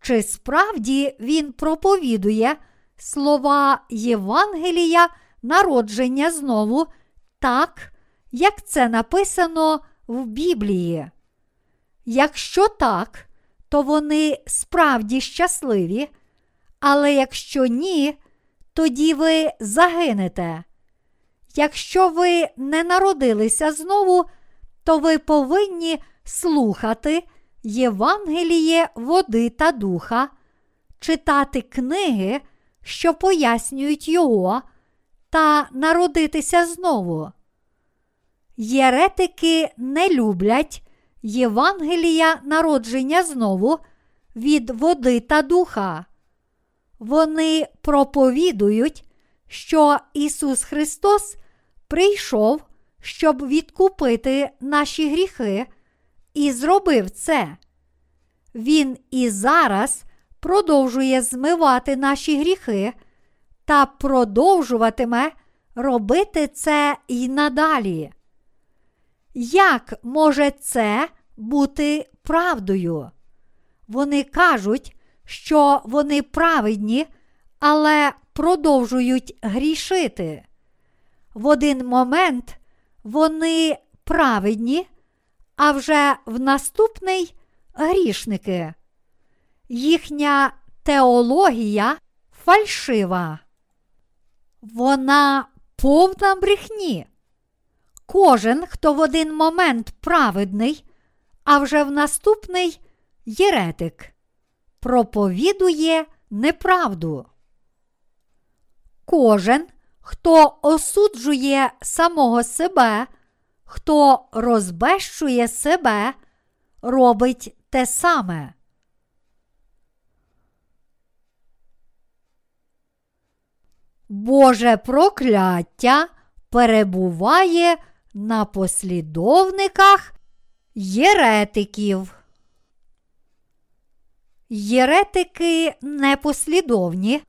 Чи справді він проповідує слова Євангелія народження знову так, як це написано в Біблії? Якщо так, то вони справді щасливі, але якщо ні, тоді ви загинете. Якщо ви не народилися знову, то ви повинні слухати Євангеліє води та духа, читати книги, що пояснюють його, та народитися знову. Єретики не люблять Євангелія народження знову від води та духа. Вони проповідують, що Ісус Христос прийшов, щоб відкупити наші гріхи, і зробив це. Він і зараз продовжує змивати наші гріхи та продовжуватиме робити це й надалі. Як може це бути правдою? Вони кажуть, що вони праведні, але продовжують грішити. В один момент вони праведні, а вже в наступний грішники. Їхня теологія фальшива. Вона повна брехні. Кожен, хто в один момент праведний, а вже в наступний єретик, проповідує неправду. Кожен, хто осуджує самого себе, хто розбещує себе, робить те саме. Боже прокляття перебуває на послідовниках єретиків. Єретики непослідовні,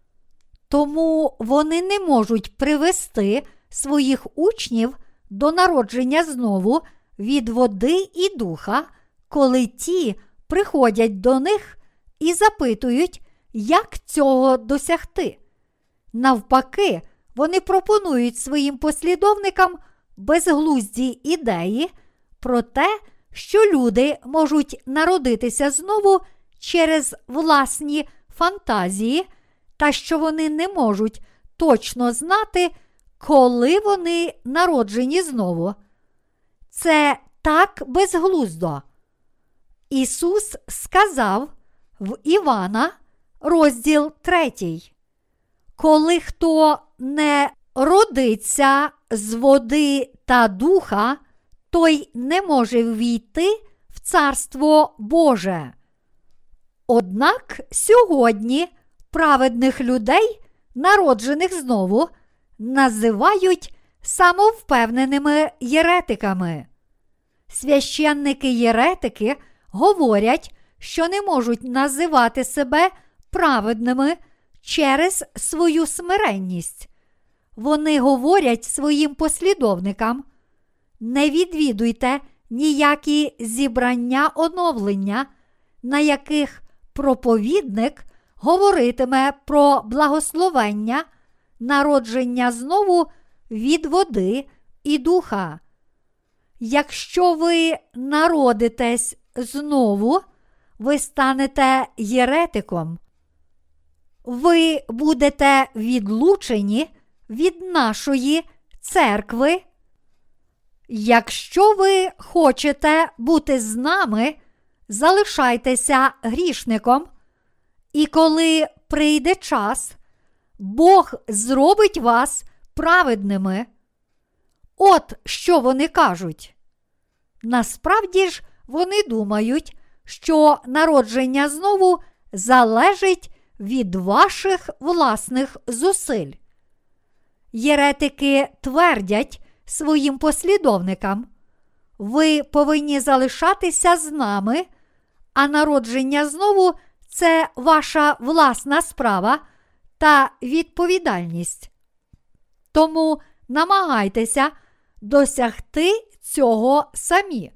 тому вони не можуть привести своїх учнів до народження знову від води і духа, коли ті приходять до них і запитують, як цього досягти. Навпаки, вони пропонують своїм послідовникам безглузді ідеї про те, що люди можуть народитися знову через власні фантазії, та що вони не можуть точно знати, коли вони народжені знову. Це так безглуздо. Ісус сказав в Івана, розділ 3. Коли хто не родиться з води та духа, той не може ввійти в Царство Боже. Однак сьогодні праведних людей, народжених знову, називають самовпевненими єретиками. Священники єретики говорять, що не можуть називати себе праведними через свою смиренність. Вони говорять своїм послідовникам: не відвідуйте ніякі зібрання оновлення, на яких проповідник говоритиме про благословення, народження знову від води і духа. Якщо ви народитесь знову, ви станете єретиком. Ви будете відлучені від нашої церкви, Якщо ви хочете бути з нами, залишайтеся грішником, і коли прийде час, Бог зробить вас праведними. От що вони кажуть. Насправді ж вони думають, що народження знову залежить від ваших власних зусиль. Єретики твердять своїм послідовникам, ви повинні залишатися з нами, а народження знову це ваша власна справа та відповідальність. Тому намагайтеся досягти цього самі.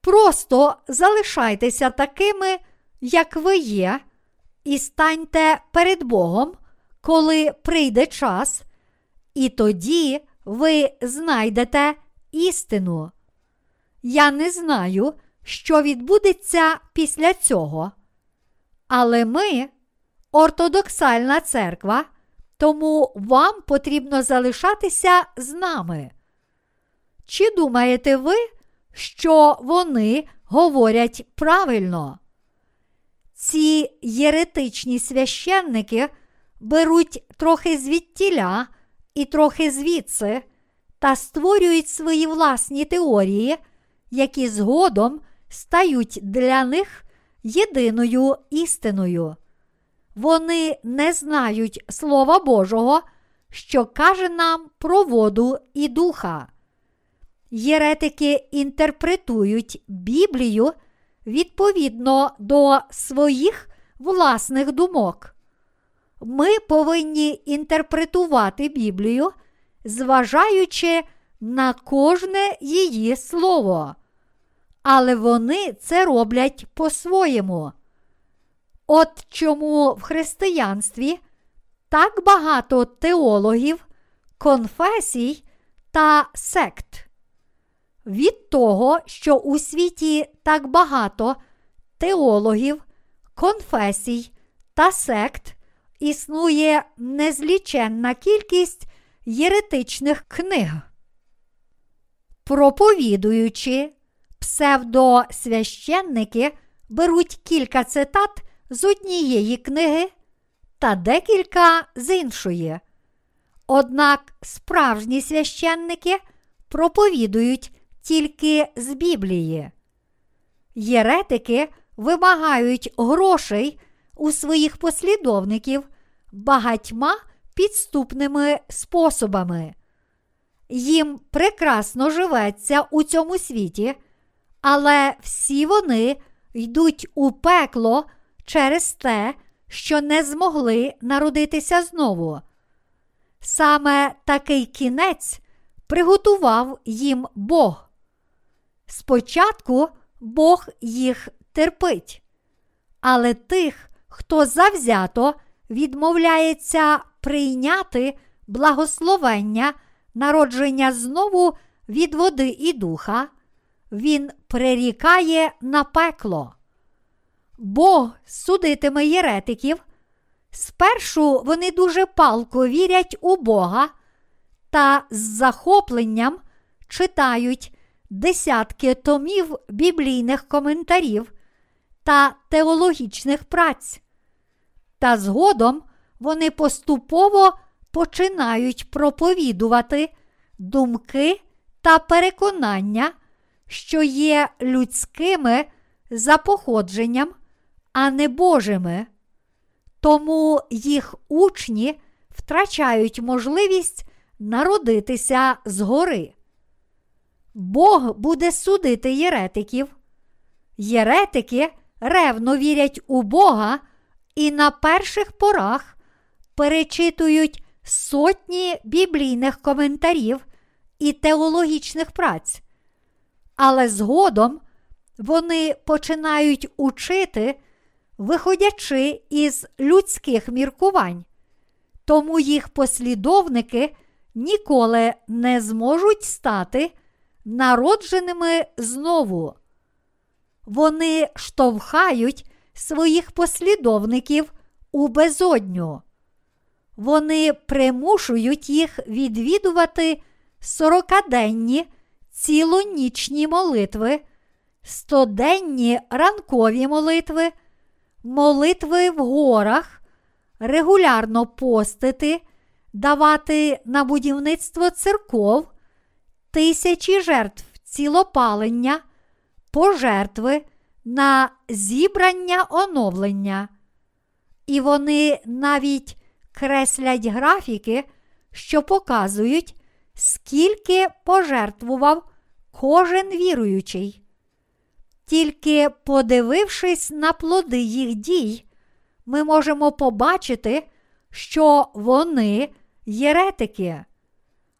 Просто залишайтеся такими, як ви є, і станьте перед Богом, коли прийде час, і тоді ви знайдете істину. Я не знаю, що відбудеться після цього. Але ми ортодоксальна церква, тому вам потрібно залишатися з нами. Чи думаєте ви, що вони говорять правильно? Ці єретичні священники беруть трохи звідтіля і трохи звідси та створюють свої власні теорії, які згодом стають для них єдиною істиною. Вони не знають Слова Божого, що каже нам про воду і духа. Єретики інтерпретують Біблію відповідно до своїх власних думок. Ми повинні інтерпретувати Біблію, зважаючи на кожне її слово. Але вони це роблять по-своєму. От чому в християнстві так багато теологів, конфесій та сект. Від того, що у світі так багато теологів, конфесій та сект, існує незліченна кількість єретичних книг. Проповідуючи, псевдосвященники беруть кілька цитат з однієї книги та декілька з іншої. Однак справжні священники проповідують тільки з Біблії. Єретики вимагають грошей у своїх послідовників багатьма підступними способами. Їм прекрасно живеться у цьому світі, але всі вони йдуть у пекло через те, що не змогли народитися знову. Саме такий кінець приготував їм Бог. Спочатку Бог їх терпить, але тих, хто завзято відмовляється прийняти благословення народження знову від води і духа, він прирікає на пекло. Бог судитиме єретиків. Спершу вони дуже палко вірять у Бога та з захопленням читають десятки томів біблійних коментарів та теологічних праць. Та згодом вони поступово починають проповідувати думки та переконання, що є людськими за походженням а не Божими. Тому їх учні втрачають можливість народитися згори. Бог буде судити єретиків. Єретики ревно вірять у Бога і на перших порах перечитують сотні біблійних коментарів і теологічних праць. Але згодом вони починають учити виходячи із людських міркувань, тому їх послідовники ніколи не зможуть стати народженими знову. Вони штовхають своїх послідовників у безодню. Вони примушують їх відвідувати сорокаденні цілонічні молитви, стоденні ранкові молитви, молитви в горах, регулярно постити, давати на будівництво церков, тисячі жертв цілопалення, пожертви на зібрання оновлення. І вони навіть креслять графіки, що показують, скільки пожертвував кожен віруючий. Тільки подивившись на плоди їх дій, ми можемо побачити, що вони єретики.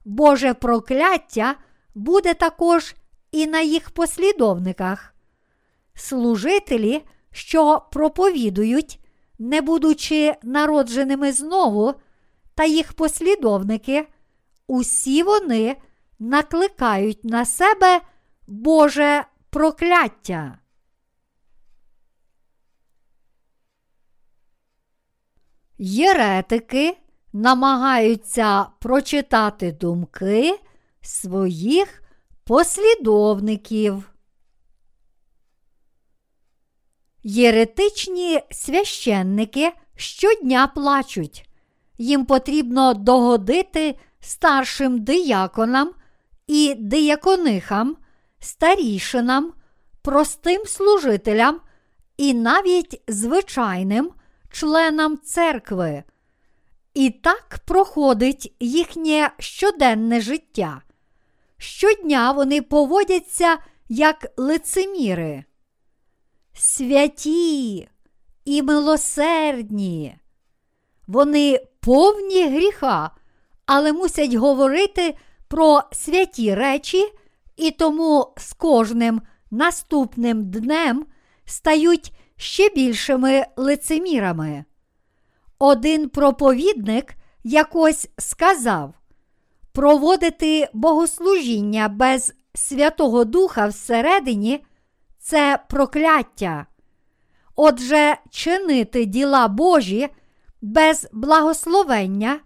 Боже прокляття буде також і на їх послідовниках. Служителі, що проповідують, не будучи народженими знову, та їх послідовники, усі вони накликають на себе Боже прокляття. Єретики намагаються прочитати думки своїх послідовників. Єретичні священники щодня плачуть. Їм потрібно догодити старшим дияконам і дияконихам, старішинам, простим служителям і навіть звичайним членам церкви. І так проходить їхнє щоденне життя. Щодня вони поводяться як лицеміри. Святі і милосердні. Вони повні гріха, але мусять говорити про святі речі, і тому з кожним наступним днем стають ще більшими лицемірами. Один проповідник якось сказав: проводити богослужіння без Святого Духа всередині це прокляття. Отже, чинити діла Божі без благословення,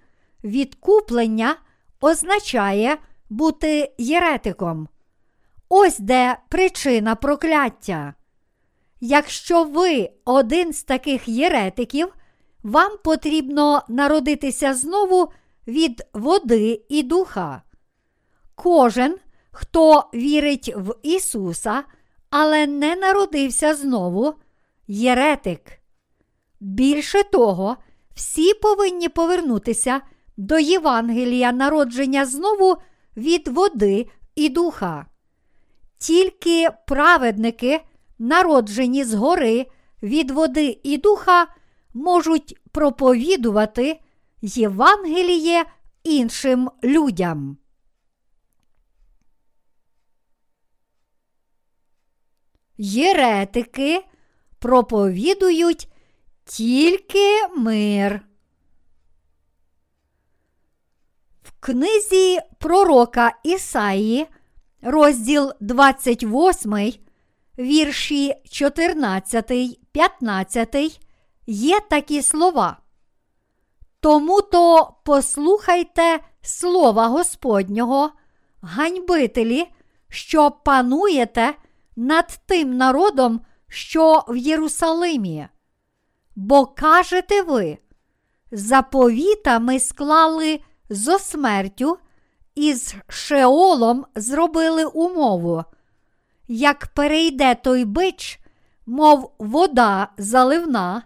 відкуплення означає бути єретиком. Ось де причина прокляття. Якщо ви один з таких єретиків, вам потрібно народитися знову від води і духа. Кожен, хто вірить в Ісуса, але не народився знову, єретик. Більше того, всі повинні повернутися до Євангелія народження знову від води і духа. Тільки праведники, народжені згори від води і духа, можуть проповідувати Євангеліє іншим людям. Єретики проповідують тільки мир. В книзі пророка Ісаї, розділ 28, вірші 14, 15, є такі слова. Тому то послухайте слова Господнього, ганьбителі, що пануєте над тим народом, що в Єрусалимі. Бо кажете ви, заповіта ми склали зо смертю і з Шеолом зробили умову. Як перейде той бич, мов вода заливна,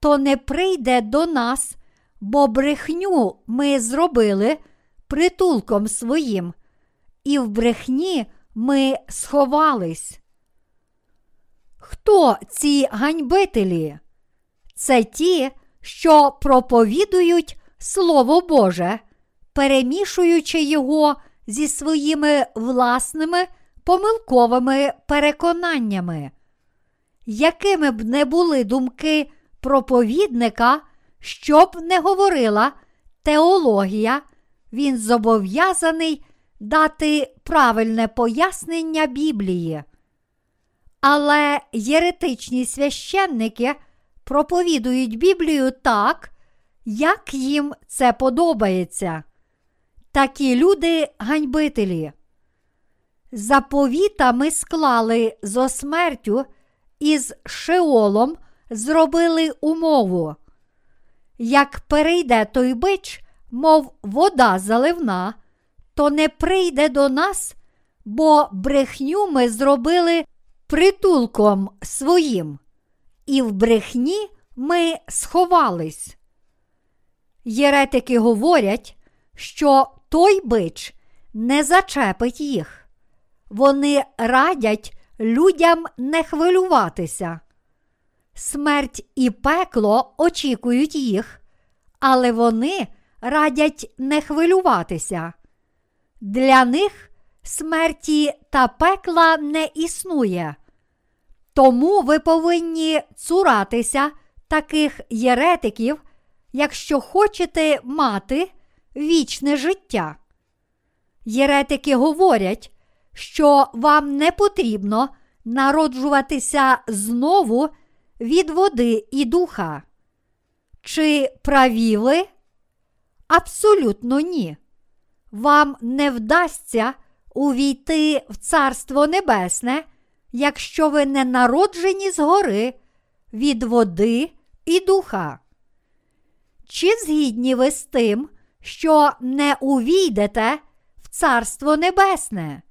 то не прийде до нас, бо брехню ми зробили притулком своїм, і в брехні ми сховались. Хто ці ганьбителі? Це ті, що проповідують Слово Боже, перемішуючи його зі своїми власними помилковими переконаннями. Якими б не були думки проповідника, щоб не говорила теологія, він зобов'язаний дати правильне пояснення Біблії. Але єретичні священники проповідують Біблію так, як їм це подобається. Такі люди ганьбителі. заповітами склали зо смертю і з Шеолом зробили умову. Як перейде той бич, мов вода заливна, то не прийде до нас, бо брехню ми зробили притулком своїм, і в брехні ми сховались. Єретики говорять, що той бич не зачепить їх. Вони радять людям не хвилюватися. Смерть і пекло очікують їх, але вони радять не хвилюватися. Для них смерті та пекла не існує. Тому ви повинні цуратися таких єретиків, якщо хочете мати вічне життя. Єретики говорять, що вам не потрібно народжуватися знову від води і духа. Чи праві ви? Абсолютно ні. Вам не вдасться увійти в Царство Небесне, якщо ви не народжені згори від води і духа. Чи згідні ви з тим, що не увійдете в Царство Небесне?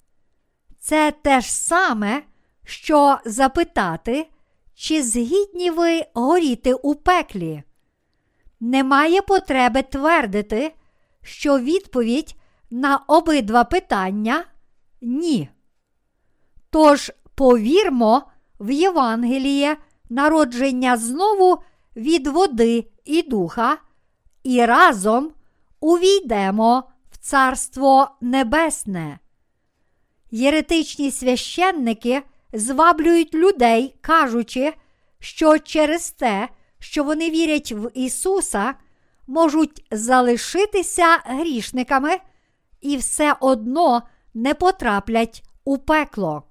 Це те ж саме, що запитати, чи згідні ви горіти у пеклі. Немає потреби твердити, що відповідь на обидва питання ні. Тож повірмо в Євангеліє народження знову від води і духа, і разом увійдемо в Царство Небесне. Єретичні священники зваблюють людей, кажучи, що через те, що вони вірять в Ісуса, можуть залишитися грішниками і все одно не потраплять у пекло.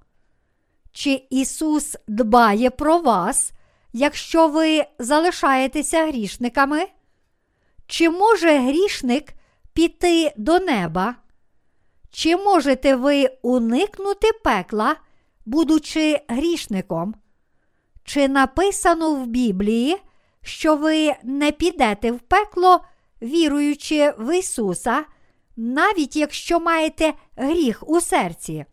Чи Ісус дбає про вас, якщо ви залишаєтеся грішниками? Чи може грішник піти до неба? Чи можете ви уникнути пекла, будучи грішником? Чи написано в Біблії, що ви не підете в пекло, віруючи в Ісуса, навіть якщо маєте гріх у серці?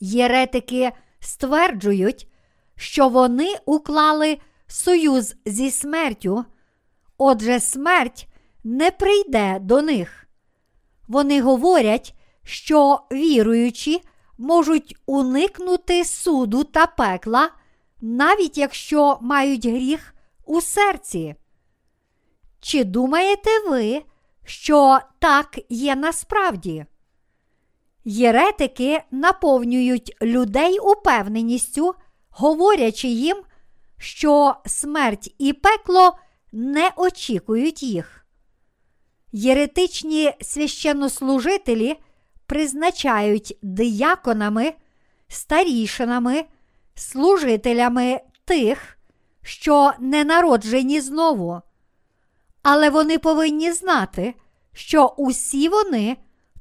Єретики стверджують, що вони уклали союз зі смертю, отже, смерть не прийде до них. Вони говорять, що віруючі можуть уникнути суду та пекла, навіть якщо мають гріх у серці. Чи думаєте ви, що так є насправді? Єретики наповнюють людей упевненістю, говорячи їм, що смерть і пекло не очікують їх. Єретичні священнослужителі призначають дияконами, старішинами, служителями тих, що не народжені знову. Але вони повинні знати, що усі вони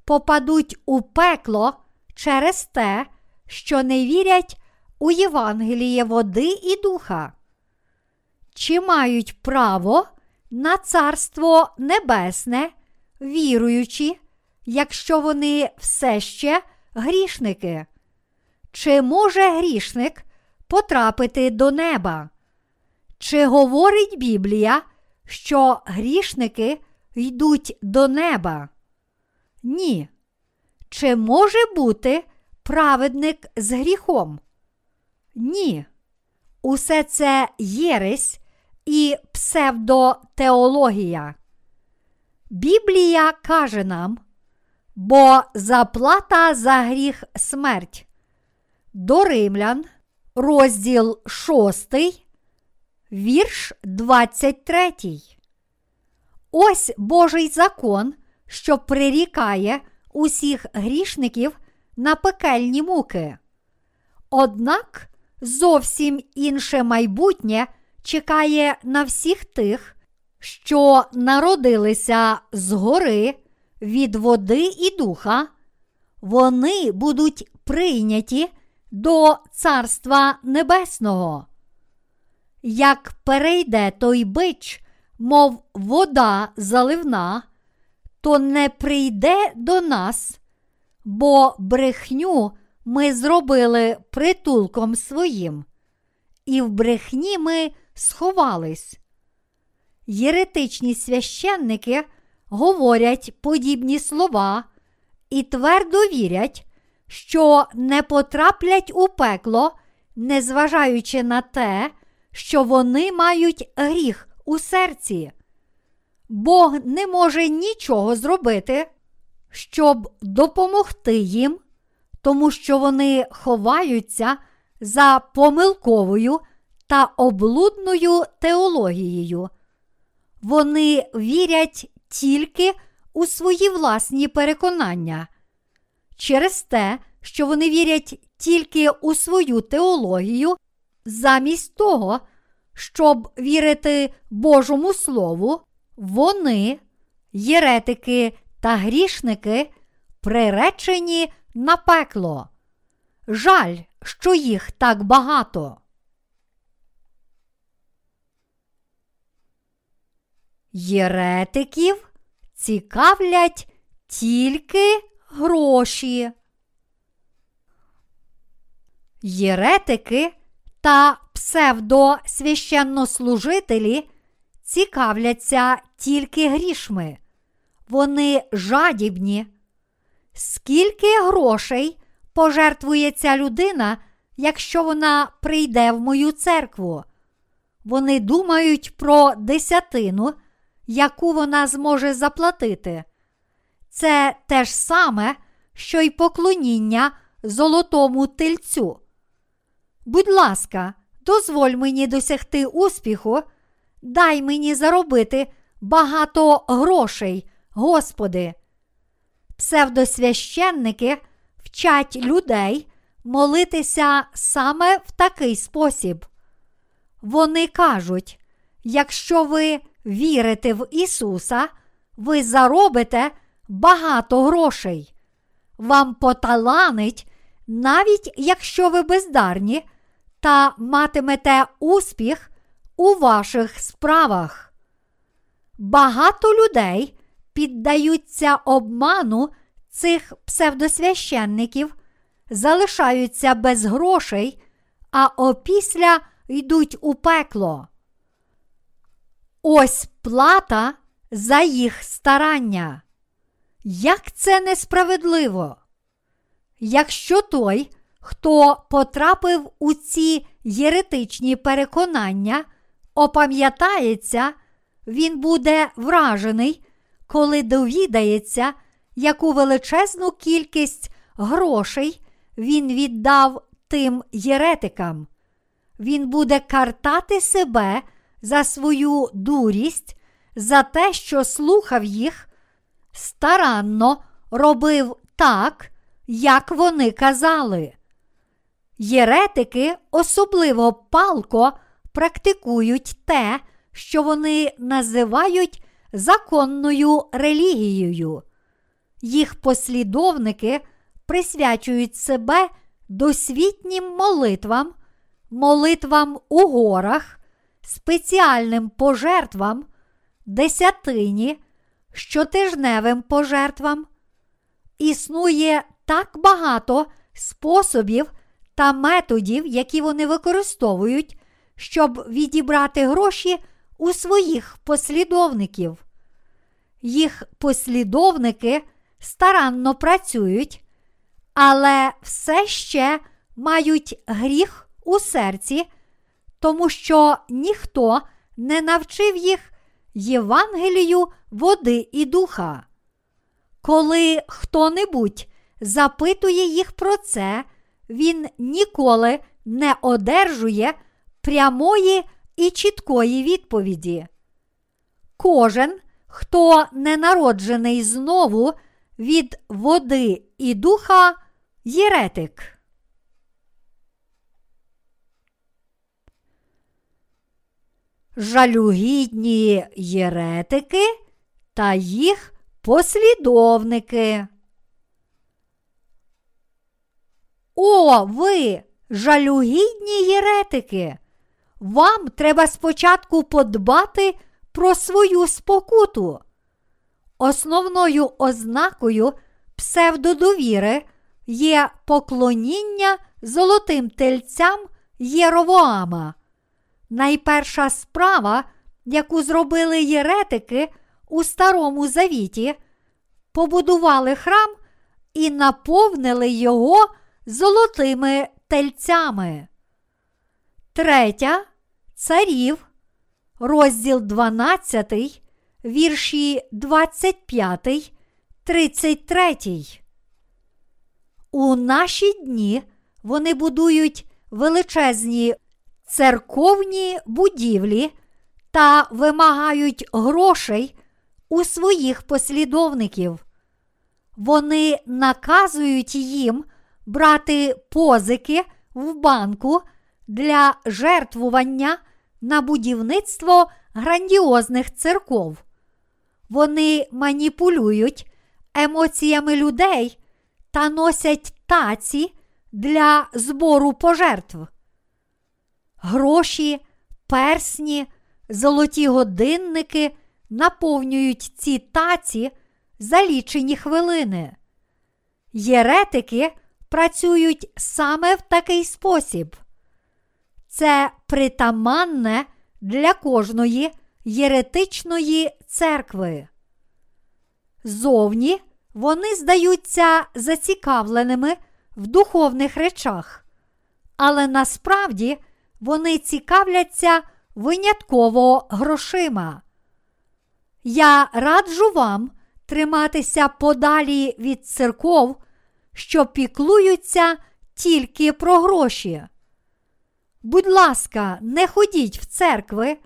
попадуть у пекло через те, що не вірять у Євангеліє води і духа. Чи мають право на Царство Небесне, віруючи, якщо вони все ще грішники? Чи може грішник потрапити до неба? Чи говорить Біблія, що грішники йдуть до неба? Ні. Чи може бути праведник з гріхом? Ні. Усе це єресь і псевдотеологія. Біблія каже нам, бо заплата за гріх смерть. До римлян, розділ 6, вірш 23. Ось Божий закон, що прирікає усіх грішників на пекельні муки. Однак зовсім інше майбутнє чекає на всіх тих, що народилися згори від води і духа, вони будуть прийняті до Царства Небесного. Як перейде той бич, мов вода заливна, то не прийде до нас, бо брехню ми зробили притулком своїм, і в брехні ми сховались. Єретичні священники говорять подібні слова і твердо вірять, що не потраплять у пекло, незважаючи на те, що вони мають гріх у серці. Бог не може нічого зробити, щоб допомогти їм, тому що вони ховаються за помилковою та облудною теологією. Вони вірять тільки у свої власні переконання. Через те, що вони вірять тільки у свою теологію, замість того, щоб вірити Божому Слову, вони, єретики та грішники, приречені на пекло. Жаль, що їх так багато. Єретиків цікавлять тільки гроші. Єретики та псевдосвященнослужителі цікавляться тільки грішми. Вони жадібні. Скільки грошей пожертвує ця людина, якщо вона прийде в мою церкву? Вони думають про десятину, яку вона зможе заплатити. Це те ж саме, що й поклоніння золотому тельцю. Будь ласка, дозволь мені досягти успіху, дай мені заробити багато грошей, Господи. Псевдосвященники вчать людей молитися саме в такий спосіб. Вони кажуть, якщо ви вірите в Ісуса, ви заробите багато грошей. Вам поталанить, навіть якщо ви бездарні, та матимете успіх у ваших справах. Багато людей піддаються обману цих псевдосвященників, залишаються без грошей, а опісля йдуть у пекло. Ось плата за їх старання. Як це несправедливо? Якщо той, хто потрапив у ці єретичні переконання, опам'ятається, він буде вражений, коли довідається, яку величезну кількість грошей він віддав тим єретикам. Він буде картати себе за свою дурість, за те, що слухав їх, старанно робив так, як вони казали. Єретики особливо палко практикують те, що вони називають законною релігією. Їх послідовники присвячують себе досвітнім молитвам, молитвам у горах, спеціальним пожертвам, десятині, щотижневим пожертвам. Існує так багато способів та методів, які вони використовують, щоб відібрати гроші у своїх послідовників. Їх послідовники старанно працюють, але все ще мають гріх у серці, тому що ніхто не навчив їх Євангелію води і духа. Коли хто-небудь запитує їх про це, він ніколи не одержує прямої і чіткої відповіді. Кожен, хто не народжений знову від води і духа, єретик. Жалюгідні єретики та їх послідовники. О, ви, жалюгідні єретики! Вам треба спочатку подбати про свою спокуту. Основною ознакою псевдодовіри є поклоніння золотим тельцям Єровоама. Найперша справа, яку зробили єретики у Старому Завіті, побудували храм і наповнили його золотими тельцями. Третя царів, розділ 12, вірші 25, 33. У наші дні вони будують величезні церковні будівлі та вимагають грошей у своїх послідовників. Вони наказують їм брати позики в банку для жертвування на будівництво грандіозних церков. Вони маніпулюють емоціями людей та носять таці для збору пожертв. Гроші, персні, золоті годинники наповнюють ці таці за лічені хвилини. Єретики працюють саме в такий спосіб. Це притаманне для кожної єретичної церкви. Зовні вони здаються зацікавленими в духовних речах, але насправді вони цікавляться винятково грошима. Я раджу вам триматися подалі від церков, що піклуються тільки про гроші. Будь ласка, не ходіть в церкви,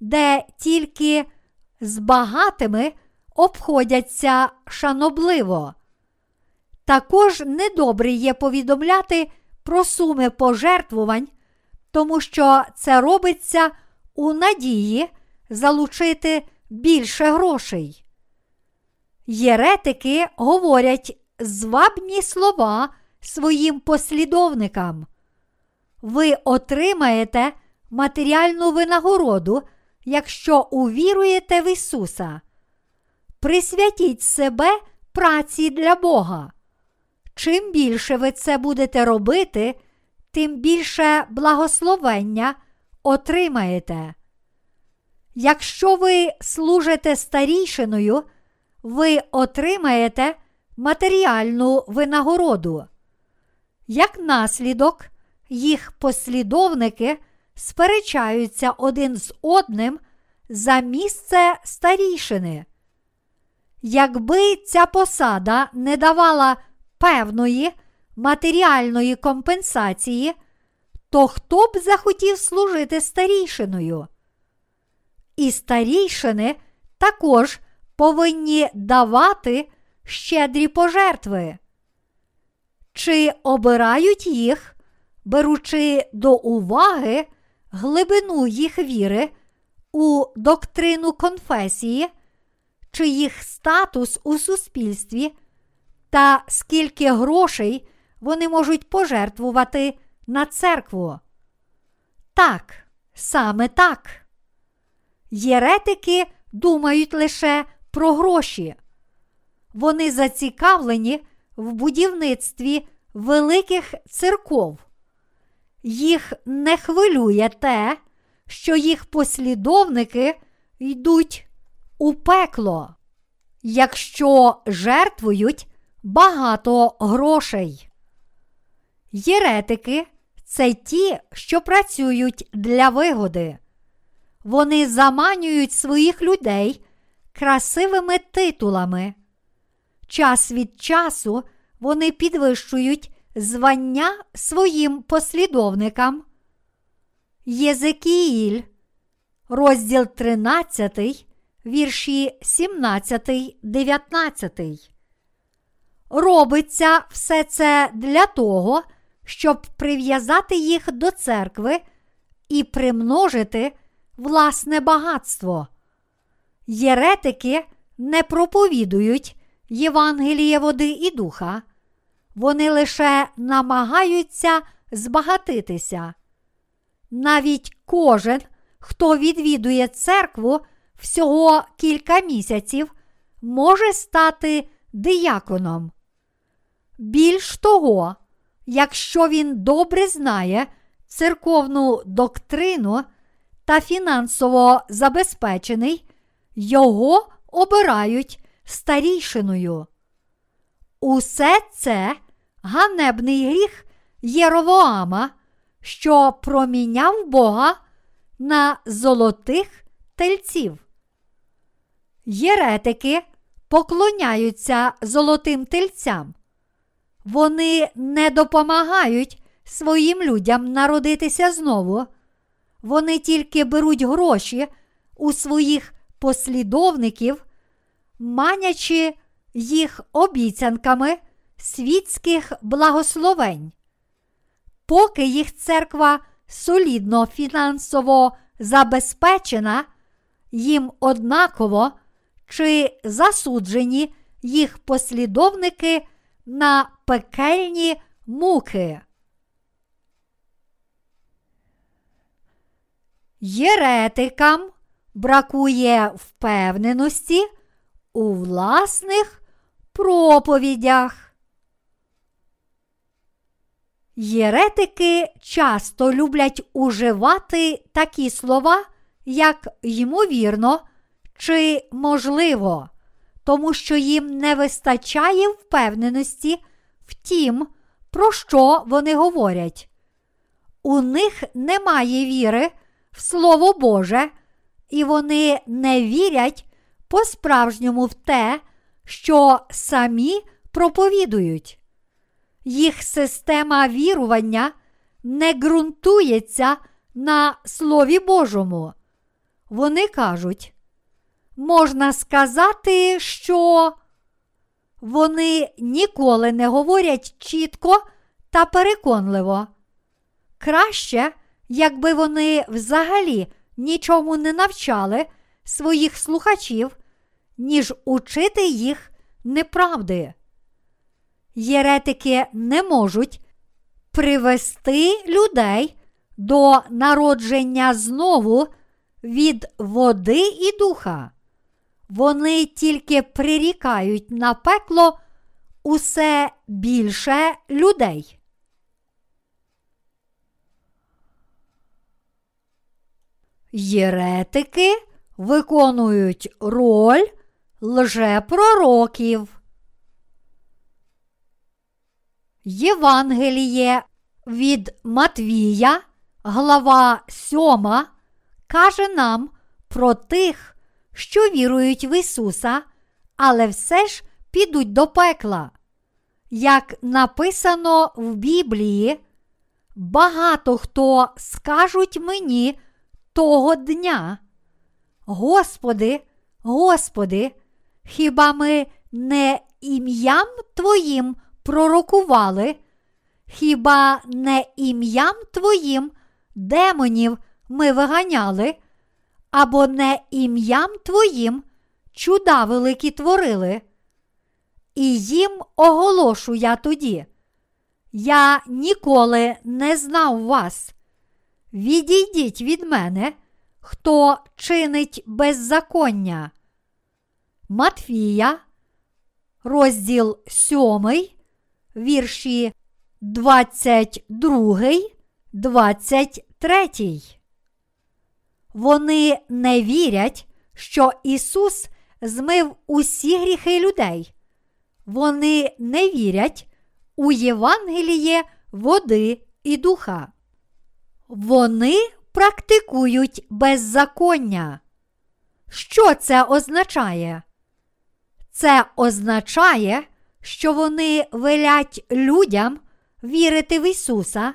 де тільки з багатими обходяться шанобливо. Також недобре є повідомляти про суми пожертвувань, тому що це робиться у надії залучити більше грошей. Єретики говорять звабні слова своїм послідовникам. Ви отримаєте матеріальну винагороду, якщо увіруєте в Ісуса. Присвятіть себе праці для Бога. Чим більше ви це будете робити, тим більше благословення отримаєте. Якщо ви служите старішиною, ви отримаєте матеріальну винагороду. Як наслідок, їх послідовники сперечаються один з одним за місце старішини. Якби ця посада не давала певної матеріальної компенсації, то хто б захотів служити старішиною? І старішини також повинні давати щедрі пожертви. Чи обирають їх, беручи до уваги глибину їх віри у доктрину конфесії, чи їх статус у суспільстві, та скільки грошей вони можуть пожертвувати на церкву? Так, саме так. Єретики думають лише про гроші. Вони зацікавлені в будівництві великих церков. Їх не хвилює те, що їх послідовники йдуть у пекло, якщо жертвують багато грошей. Єретики це ті, що працюють для вигоди. Вони заманюють своїх людей красивими титулами. Час від часу вони підвищують звання своїм послідовникам. Єзекіїль, розділ 13, вірші 17, 19. Робиться все це для того, щоб прив'язати їх до церкви і примножити власне багатство. Єретики не проповідують Євангеліє води і духа, вони лише намагаються збагатитися. Навіть кожен, хто відвідує церкву всього кілька місяців, може стати дияконом. Більш того, якщо він добре знає церковну доктрину та фінансово забезпечений, його обирають старішиною. Усе це ганебний гріх Єровоама, що проміняв Бога на золотих тельців. Єретики поклоняються золотим тельцям. Вони не допомагають своїм людям народитися знову. Вони тільки беруть гроші у своїх послідовників, манячи їх обіцянками світських благословень. Поки їх церква солідно фінансово забезпечена, їм однаково чи засуджені їх послідовники на пекельні муки. Єретикам бракує впевненості у власних проповідях. Єретики часто люблять уживати такі слова, як ймовірно чи можливо, тому що їм не вистачає впевненості в тім, про що вони говорять. У них немає віри в Слово Боже, і вони не вірять по-справжньому в те, що самі проповідують. Їх система вірування не ґрунтується на Слові Божому. Вони кажуть, можна сказати, що вони ніколи не говорять чітко та переконливо. Краще, якби вони взагалі нічому не навчали своїх слухачів, ніж учити їх неправди. Єретики не можуть привести людей до народження знову від води і духа. Вони тільки прирікають на пекло усе більше людей. Єретики виконують роль лжепророків. Євангеліє від Матвія, глава 7, каже нам про тих, що вірують в Ісуса, але все ж підуть до пекла. Як написано в Біблії, багато хто скажуть мені того дня. Господи, Господи, хіба ми не ім'ям Твоїм пророкували? Хіба не ім'ям Твоїм демонів ми виганяли, або не ім'ям Твоїм чуда великі творили? І їм оголошу я тоді. Я ніколи не знав вас. Відійдіть від мене, хто чинить беззаконня. Матфія, розділ 7, вірші 22, 23. Вони не вірять, що Ісус змив усі гріхи людей. Вони не вірять у Євангеліє води і духа. Вони практикують беззаконня. Що це означає? Це означає, що вони велять людям вірити в Ісуса,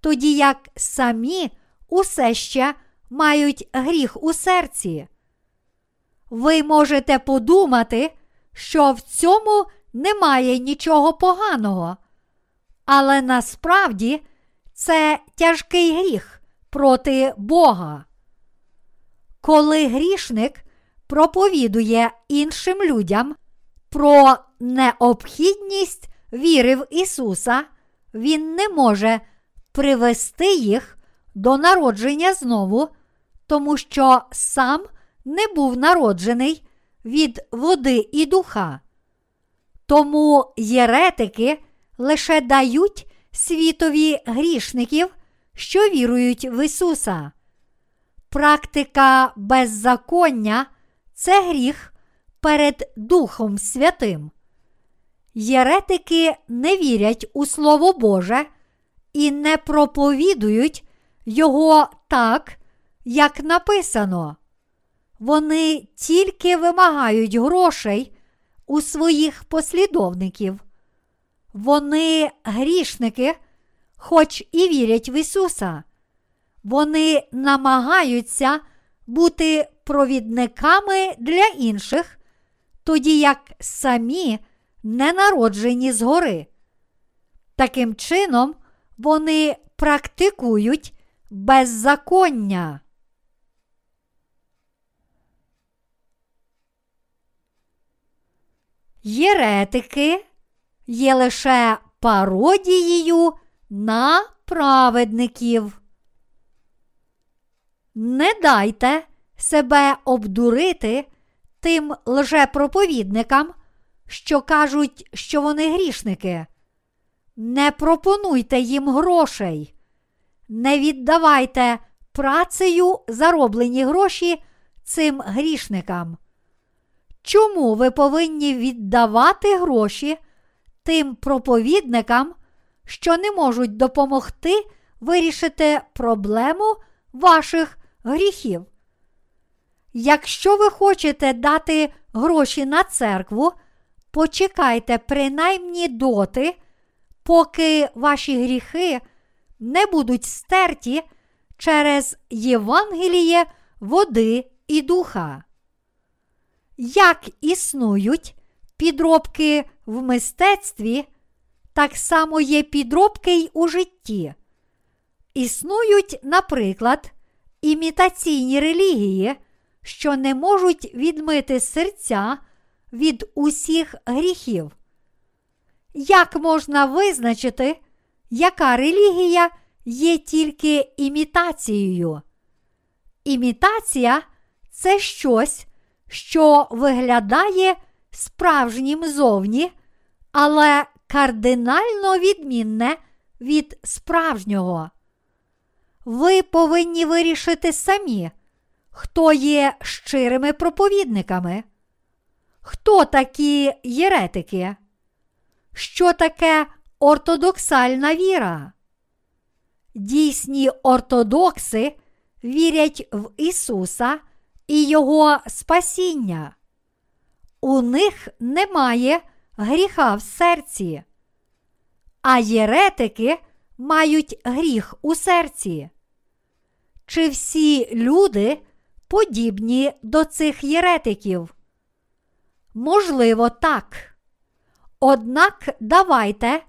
тоді як самі усе ще мають гріх у серці. Ви можете подумати, що в цьому немає нічого поганого, але насправді це тяжкий гріх проти Бога. Коли грішник проповідує іншим людям про необхідність віри в Ісуса, Він не може привести їх до народження знову, тому що сам не був народжений від води і духа. Тому єретики лише дають світові грішників, що вірують в Ісуса. Практика беззаконня це гріх перед Духом Святим. Єретики не вірять у Слово Боже і не проповідують Його так, як написано. Вони тільки вимагають грошей у своїх послідовників. Вони грішники, хоч і вірять в Ісуса. Вони намагаються бути провідниками для інших, тоді як самі не народжені згори. Таким чином, вони практикують беззаконня. Єретики є лише пародією на праведників. Не дайте себе обдурити тим лжепроповідникам, що кажуть, що вони грішники. Не пропонуйте їм грошей, не віддавайте працею зароблені гроші цим грішникам. Чому ви повинні віддавати гроші тим проповідникам, що не можуть допомогти вирішити проблему ваших гріхів? Якщо ви хочете дати гроші на церкву, почекайте принаймні доти, поки ваші гріхи не будуть стерті через Євангеліє води і духа. Як існують підробки в мистецтві, так само є підробки й у житті. Існують, наприклад, імітаційні релігії, що не можуть відмити серця від усіх гріхів. Як можна визначити, яка релігія є тільки імітацією? Імітація це щось, що виглядає справжнім зовні, але кардинально відмінне від справжнього. Ви повинні вирішити самі, хто є щирими проповідниками, хто такі єретики, що таке ортодоксальна віра. Дійсні ортодокси вірять в Ісуса і Його спасіння. У них немає гріха в серці, а єретики мають гріх у серці. Чи всі люди подібні до цих єретиків? Можливо, так. Однак давайте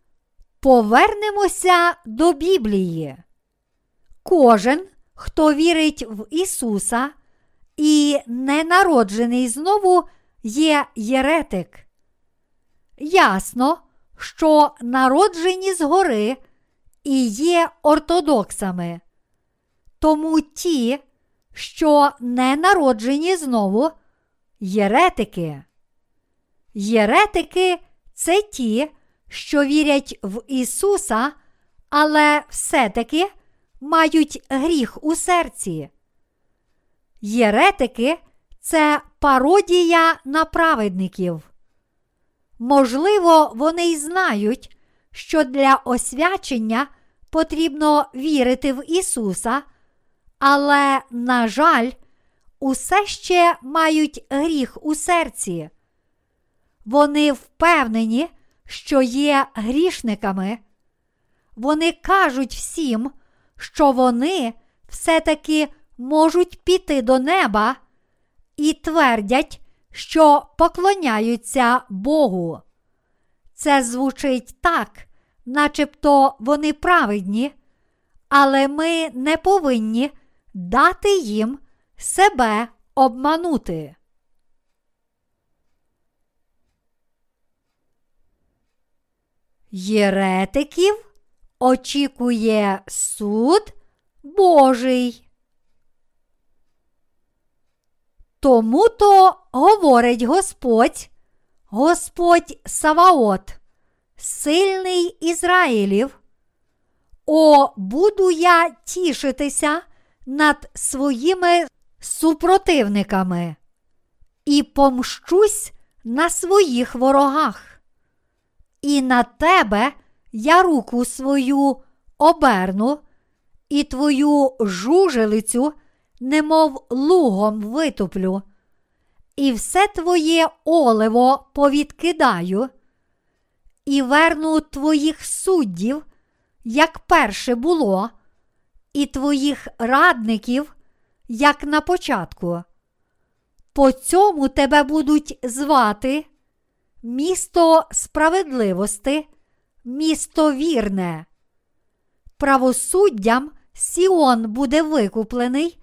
повернемося до Біблії. Кожен, хто вірить в Ісуса і не народжений знову, є єретик. Ясно, що народжені згори і є ортодоксами. Тому ті, що не народжені знову, єретики. Єретики це ті, що вірять в Ісуса, але все-таки мають гріх у серці. Єретики це пародія на праведників. Можливо, вони й знають, що для освячення потрібно вірити в Ісуса, але, на жаль, усе ще мають гріх у серці. Вони впевнені, що є грішниками. Вони кажуть всім, що вони все-таки можуть піти до неба і твердять, що поклоняються Богу. Це звучить так, начебто вони праведні, але ми не повинні дати їм себе обманути. єретиків очікує суд Божий. Тому то говорить Господь, Господь Саваот, сильний Ізраїлів. О, буду я тішитися над своїми супротивниками і помщусь на своїх ворогах. І на тебе я руку свою оберну, і твою жужелицю, немов лугом витуплю, і все твоє оливо повідкидаю, і верну твоїх суддів, як перше було, і твоїх радників, як на початку. По цьому тебе будуть звати місто справедливости, місто вірне. Правосуддям Сіон буде викуплений,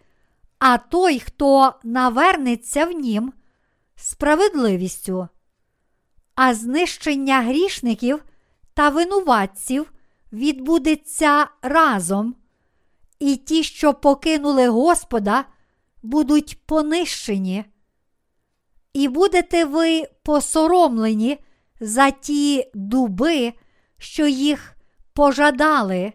а той, хто навернеться в нім, справедливістю. А знищення грішників та винуватців відбудеться разом, і ті, що покинули Господа, будуть понищені. І будете ви посоромлені за ті дуби, що їх пожадали,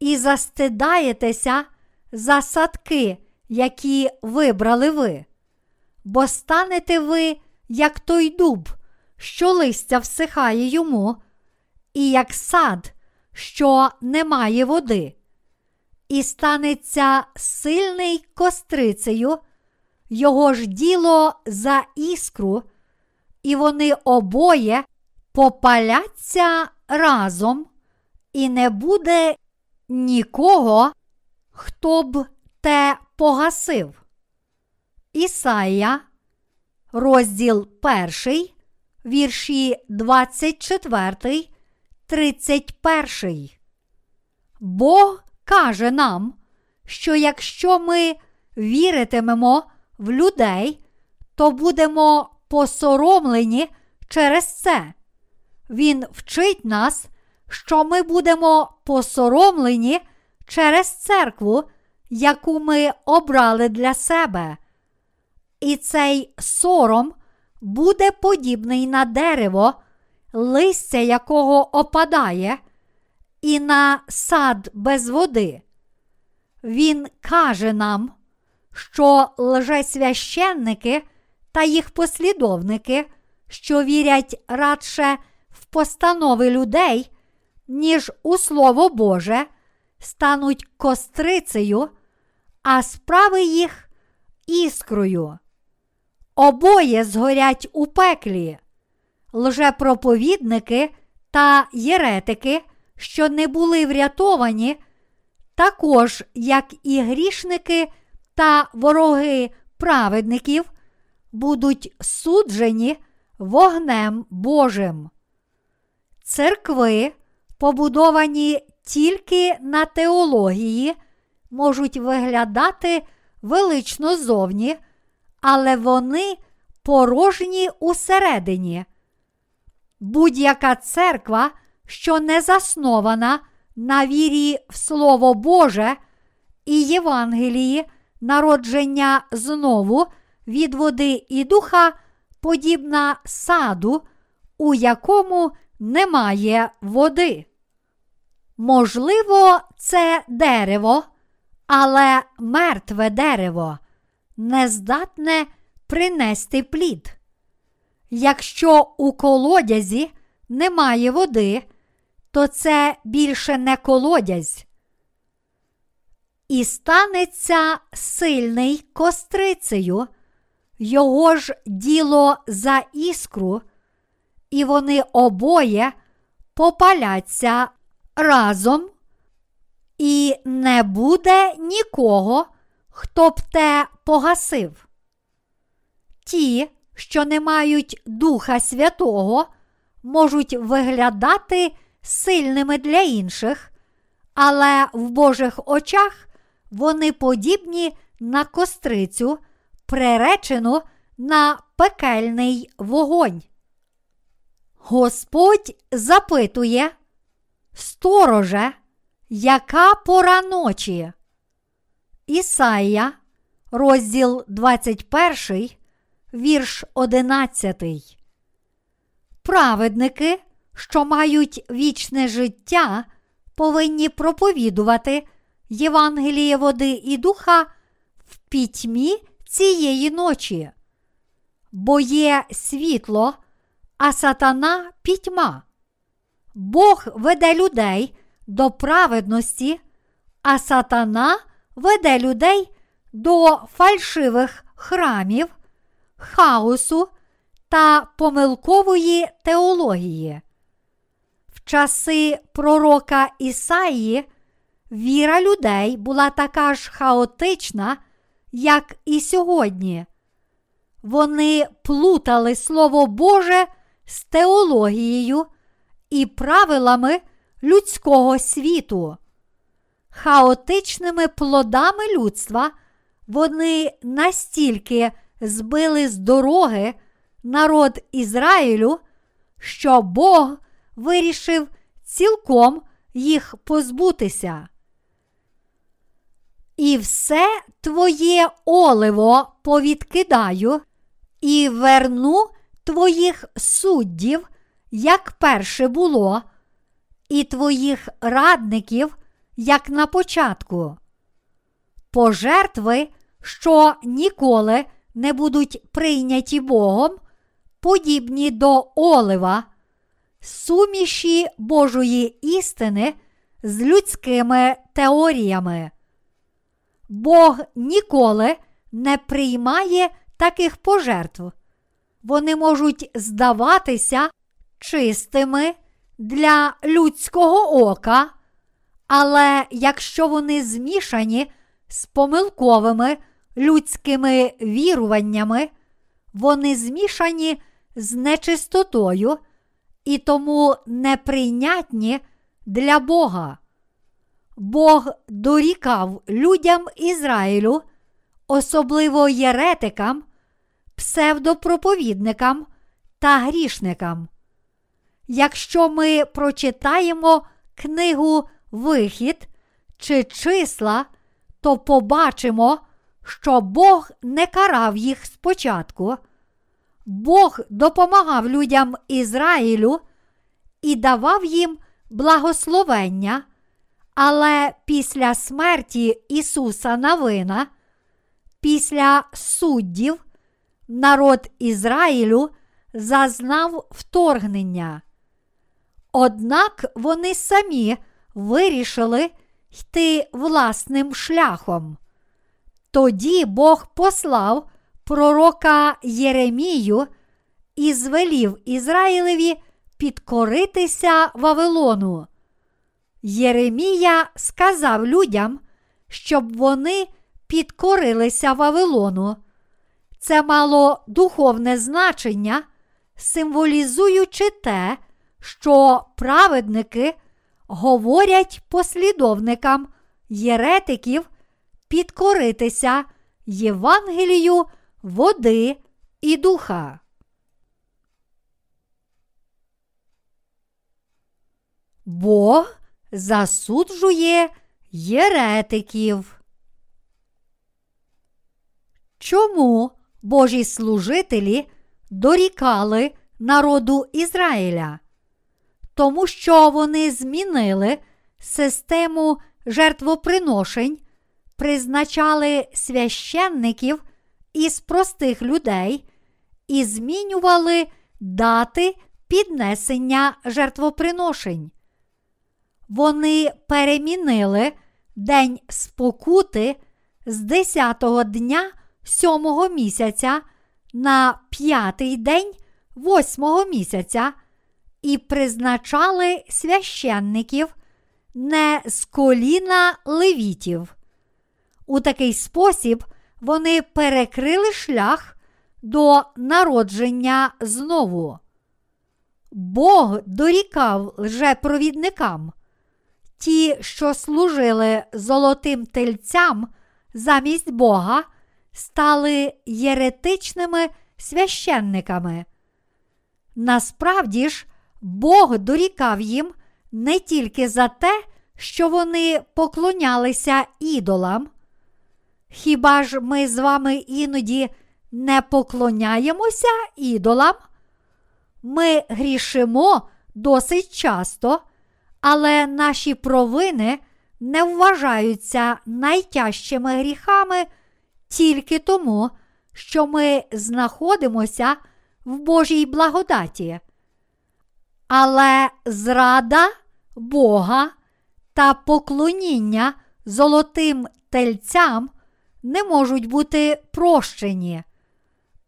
і застидаєтеся за садки, які вибрали ви, бо станете ви, як той дуб, що листя всихає йому, і як сад, що не має води, і станеться сильний кострицею, його ж діло за іскру, і вони обоє попаляться разом, і не буде нікого, хто б те погасив. Ісая, розділ 1, вірші 24, 31. Бог каже нам, що якщо ми віритимемо в людей, то будемо посоромлені через це. Він вчить нас, що ми будемо посоромлені через церкву, яку ми обрали для себе. І цей сором буде подібний на дерево, листя якого опадає, і на сад без води. Він каже нам, що лжесвященники та їх послідовники, що вірять радше в постанови людей, ніж у Слово Боже, стануть кострицею, а справи їх іскрою. Обоє згорять у пеклі, лжепроповідники та єретики, що не були врятовані, також як і грішники та вороги праведників, будуть суджені вогнем Божим. Церкви, побудовані тільки на теології, можуть виглядати велично зовні, але вони порожні усередині. Будь-яка церква, що не заснована на вірі в Слово Боже і Євангелії, народження знову від води і духа, подібна саду, у якому немає води. Можливо, це дерево, але мертве дерево не здатне принести плід. Якщо у колодязі немає води, то це більше не колодязь. І станеться сильний кострицею, його ж діло за іскру, і вони обоє попаляться разом, і не буде нікого, хто б те погасив. Ті, що не мають Духа Святого, можуть виглядати сильними для інших, але в Божих очах вони подібні на кострицю, приречену на пекельний вогонь. Господь запитує, стороже, яка пора ночі? Ісая, розділ 21, вірш 11. Праведники, що мають вічне життя, повинні проповідувати Євангеліє води і духа в пітьмі цієї ночі, бо є світло, а сатана пітьма. Бог веде людей до праведності, а сатана веде людей до фальшивих храмів, хаосу та помилкової теології. Часи пророка Ісаї віра людей була така ж хаотична, як і сьогодні. Вони плутали Слово Боже з теологією і правилами людського світу. Хаотичними плодами людства вони настільки збили з дороги народ Ізраїлю, що Бог вирішив цілком їх позбутися. І все твоє оливо повідкидаю, і верну твоїх суддів, як перше було, і твоїх радників, як на початку. Пожертви, що ніколи не будуть прийняті Богом, подібні до олива, суміші Божої істини з людськими теоріями. Бог ніколи не приймає таких пожертв. Вони можуть здаватися чистими для людського ока, але якщо вони змішані з помилковими людськими віруваннями, вони змішані з нечистотою і тому неприйнятні для Бога. Бог дорікав людям Ізраїлю, особливо єретикам, псевдопроповідникам та грішникам. Якщо ми прочитаємо книгу Вихід чи числа, то побачимо, що Бог не карав їх спочатку. Бог допомагав людям Ізраїлю і давав їм благословення, але після смерті Ісуса Навина, після суддів, народ Ізраїлю зазнав вторгнення. Однак вони самі вирішили йти власним шляхом. Тоді Бог послав пророка Єремію і звелів Ізраїлеві підкоритися Вавилону. Єремія сказав людям, щоб вони підкорилися Вавилону. Це мало духовне значення, символізуючи те, що праведники говорять послідовникам єретиків підкоритися Євангелію води і духа. Бог засуджує єретиків. Чому Божі служителі дорікали народу Ізраїля? Тому що вони змінили систему жертвоприношень, призначали священників із простих людей і змінювали дати піднесення жертвоприношень. Вони перемінили День спокути з 10-го дня сьомого місяця на п'ятий день восьмого місяця і призначали священників не з коліна левітів. У такий спосіб вони перекрили шлях до народження знову. Бог дорікав лжепровідникам. Ті, що служили золотим тельцям замість Бога, стали єретичними священниками. Насправді ж, Бог дорікав їм не тільки за те, що вони поклонялися ідолам. Хіба ж ми з вами іноді не поклоняємося ідолам? Ми грішимо досить часто, але наші провини не вважаються найтяжчими гріхами тільки тому, що ми знаходимося в Божій благодаті. Але зрада Бога та поклоніння золотим тельцям не можуть бути прощені.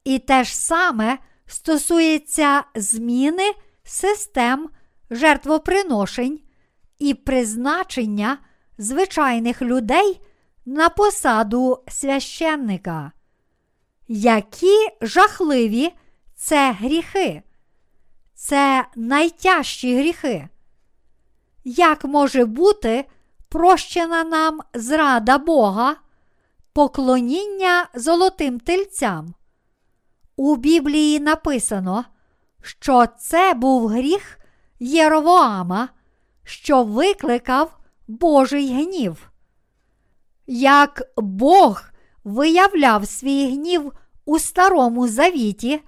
І те ж саме стосується зміни систем жертвоприношень і призначення звичайних людей на посаду священника. Які жахливі це гріхи? Це найтяжчі гріхи. Як може бути прощена нам зрада Бога, поклоніння золотим тельцям? У Біблії написано, що це був гріх Єровоама, що викликав Божий гнів. Як Бог виявляв свій гнів у Старому Завіті,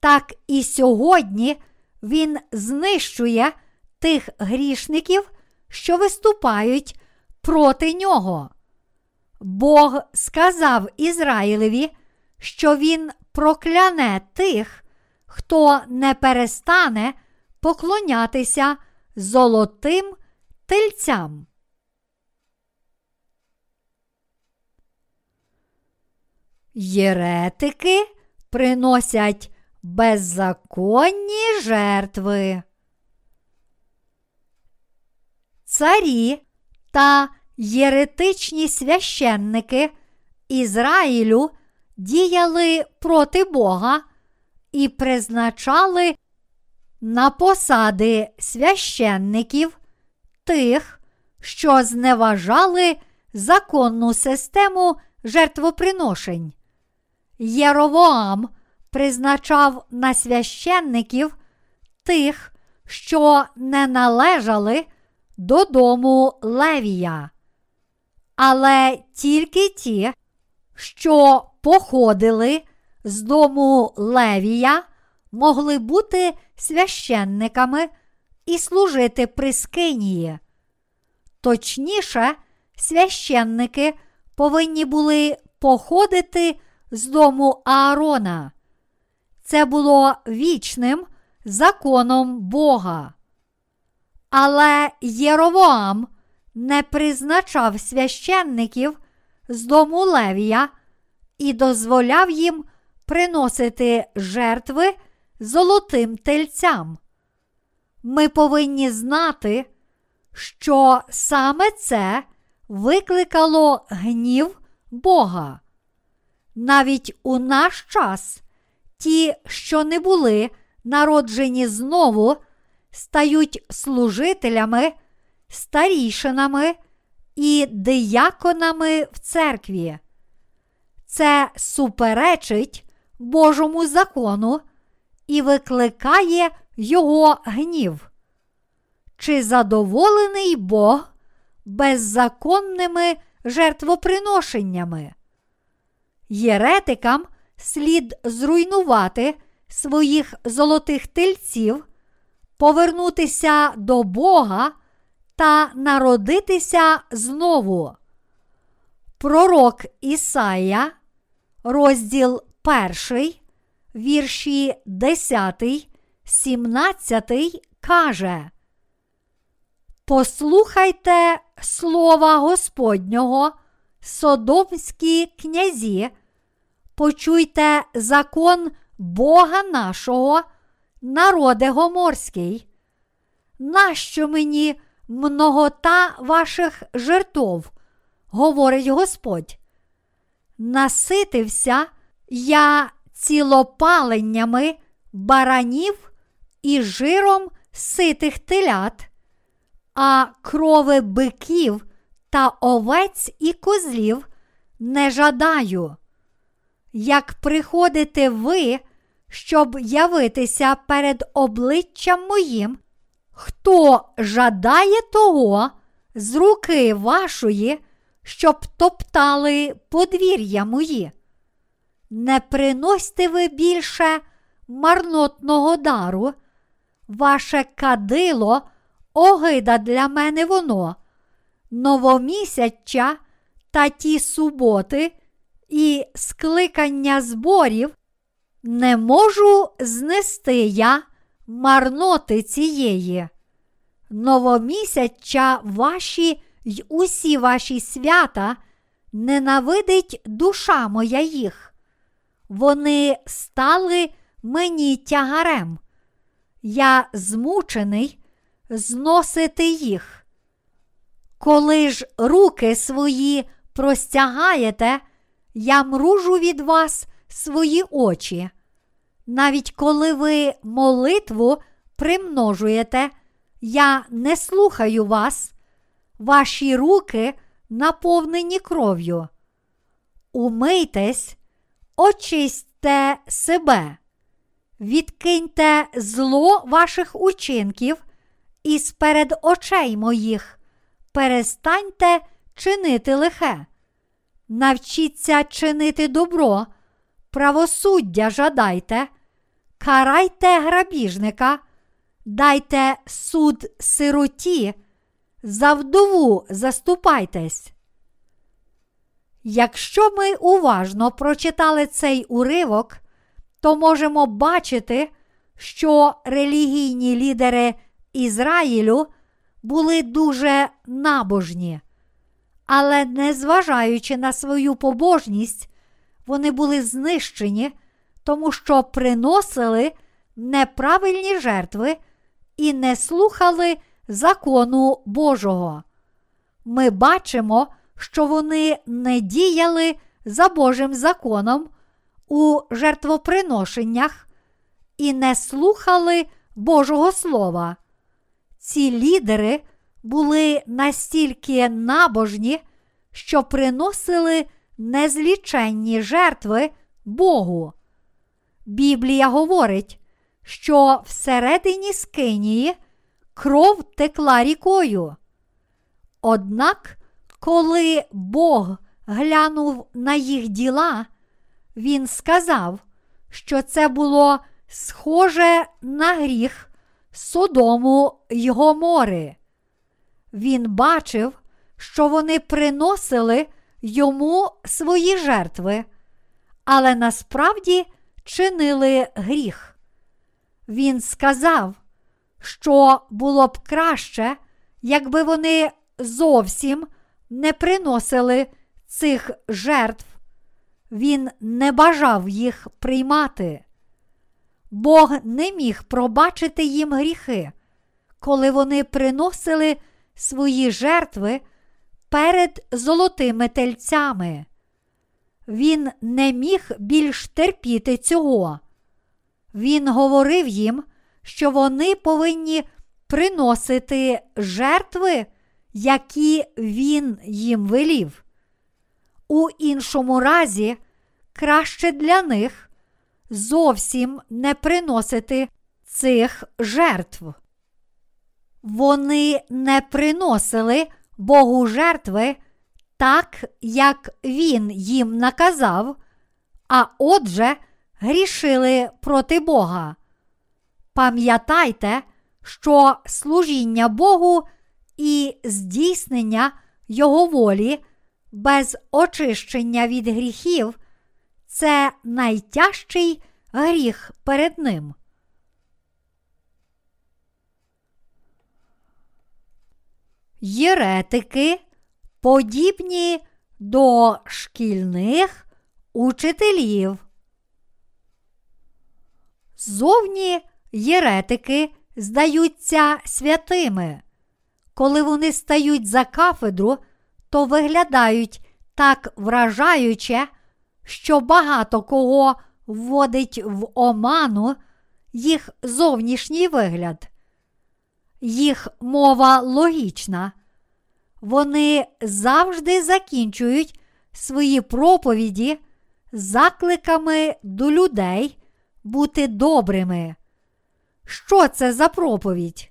так і сьогодні Він знищує тих грішників, що виступають проти нього. Бог сказав Ізраїлеві, що Він прокляне тих, хто не перестане поклонятися золотим тельцям. Єретики приносять беззаконні жертви. Царі та єретичні священники Ізраїлю діяли проти Бога і призначали на посади священників тих, що зневажали законну систему жертвоприношень. Єровоам призначав на священників тих, що не належали додому Левія, але тільки ті, що походили з дому Левія, могли бути священниками і служити при скинії. Точніше, священники повинні були походити з дому Аарона. Це було вічним законом Бога. Але Єровоам не призначав священників з дому Левія і дозволяв їм приносити жертви золотим тельцям. Ми повинні знати, що саме це викликало гнів Бога. Навіть у наш час ті, що не були народжені знову, стають служителями, старішинами і дияконами в церкві. Це суперечить Божому закону і викликає його гнів. Чи задоволений Бог беззаконними жертвоприношеннями? Єретикам слід зруйнувати своїх золотих тельців, повернутися до Бога та народитися знову. Пророк Ісая, розділ 1, вірші 10, 17 каже. Послухайте слова Господнього, содомські князі, почуйте закон Бога нашого, народе гоморський. Нащо мені многота ваших жертов, говорить Господь? Наситився я цілопаленнями баранів і жиром ситих телят, а крови биків та овець і козлів не жадаю. Як приходите ви, щоб явитися перед обличчям моїм, хто жадає того з руки вашої, щоб топтали подвір'я мої. Не приносьте ви більше марнотного дару, ваше кадило, огида для мене воно, новомісяча та ті суботи і скликання зборів, не можу знести я марноти цієї. Новомісяча ваші й усі ваші свята ненавидить душа моя їх. Вони стали мені тягарем. Я змучений зносити їх. Коли ж руки свої простягаєте, я мружу від вас свої очі. Навіть коли ви молитву примножуєте, я не слухаю вас, ваші руки наповнені кров'ю. Умийтесь, очистьте себе, відкиньте зло ваших учинків і сперед очей моїх. Перестаньте чинити лихе, навчіться чинити добро, правосуддя жадайте, карайте грабіжника, дайте суд сироті, за вдову заступайтесь. Якщо ми уважно прочитали цей уривок, то можемо бачити, що релігійні лідери Ізраїлю були дуже набожні, але, незважаючи на свою побожність, вони були знищені, тому що приносили неправильні жертви і не слухали закону Божого. Ми бачимо, що вони не діяли за Божим законом у жертвоприношеннях і не слухали Божого Слова. Ці лідери були настільки набожні, що приносили незліченні жертви Богу. Біблія говорить, що всередині скинії кров текла рікою. Однак, коли Бог глянув на їх діла, він сказав, що це було схоже на гріх Содому й Гомори. Він бачив, що вони приносили йому свої жертви, але насправді чинили гріх. Він сказав, що було б краще, якби вони зовсім не приносили цих жертв, він не бажав їх приймати. Бог не міг пробачити їм гріхи, коли вони приносили свої жертви перед золотими тельцями. Він не міг більш терпіти цього. Він говорив їм, що вони повинні приносити жертви, які він їм велів. У іншому разі, краще для них зовсім не приносити цих жертв. Вони не приносили Богу жертви так, як Він їм наказав, а отже, грішили проти Бога. Пам'ятайте, що служіння Богу і здійснення Його волі без очищення від гріхів це найтяжчий гріх перед Ним. Єретики подібні до шкільних учителів. Зовні єретики здаються святими. Коли вони стають за кафедру, то виглядають так вражаюче, що багато кого вводить в оману їх зовнішній вигляд. Їх мова логічна. Вони завжди закінчують свої проповіді закликами до людей бути добрими. Що це за проповідь?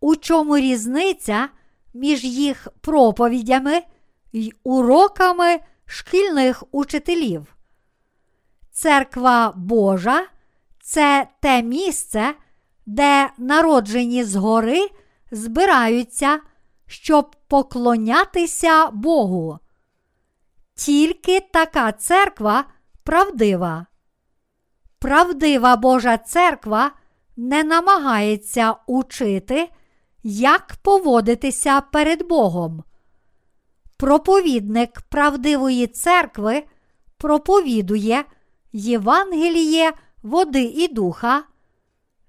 У чому різниця між їх проповідями й уроками шкільних учителів? Церква Божа це те місце, де народжені згори збираються, щоб поклонятися Богу. Тільки така церква правдива. Правдива Божа церква не намагається учити, як поводитися перед Богом. Проповідник правдивої церкви проповідує Євангеліє води і духа.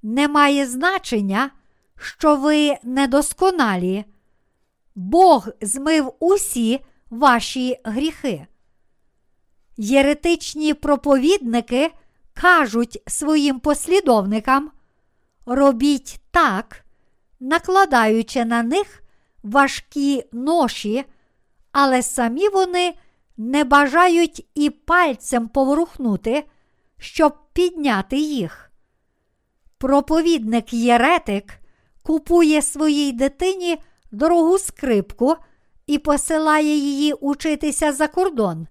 Не має значення, що ви недосконалі. Бог змив усі ваші гріхи. Єретичні проповідники кажуть своїм послідовникам, робіть так, накладаючи на них важкі ноші, але самі вони не бажають і пальцем поворухнути, щоб підняти їх. Проповідник Єретик купує своїй дитині дорогу скрипку і посилає її учитися за кордон.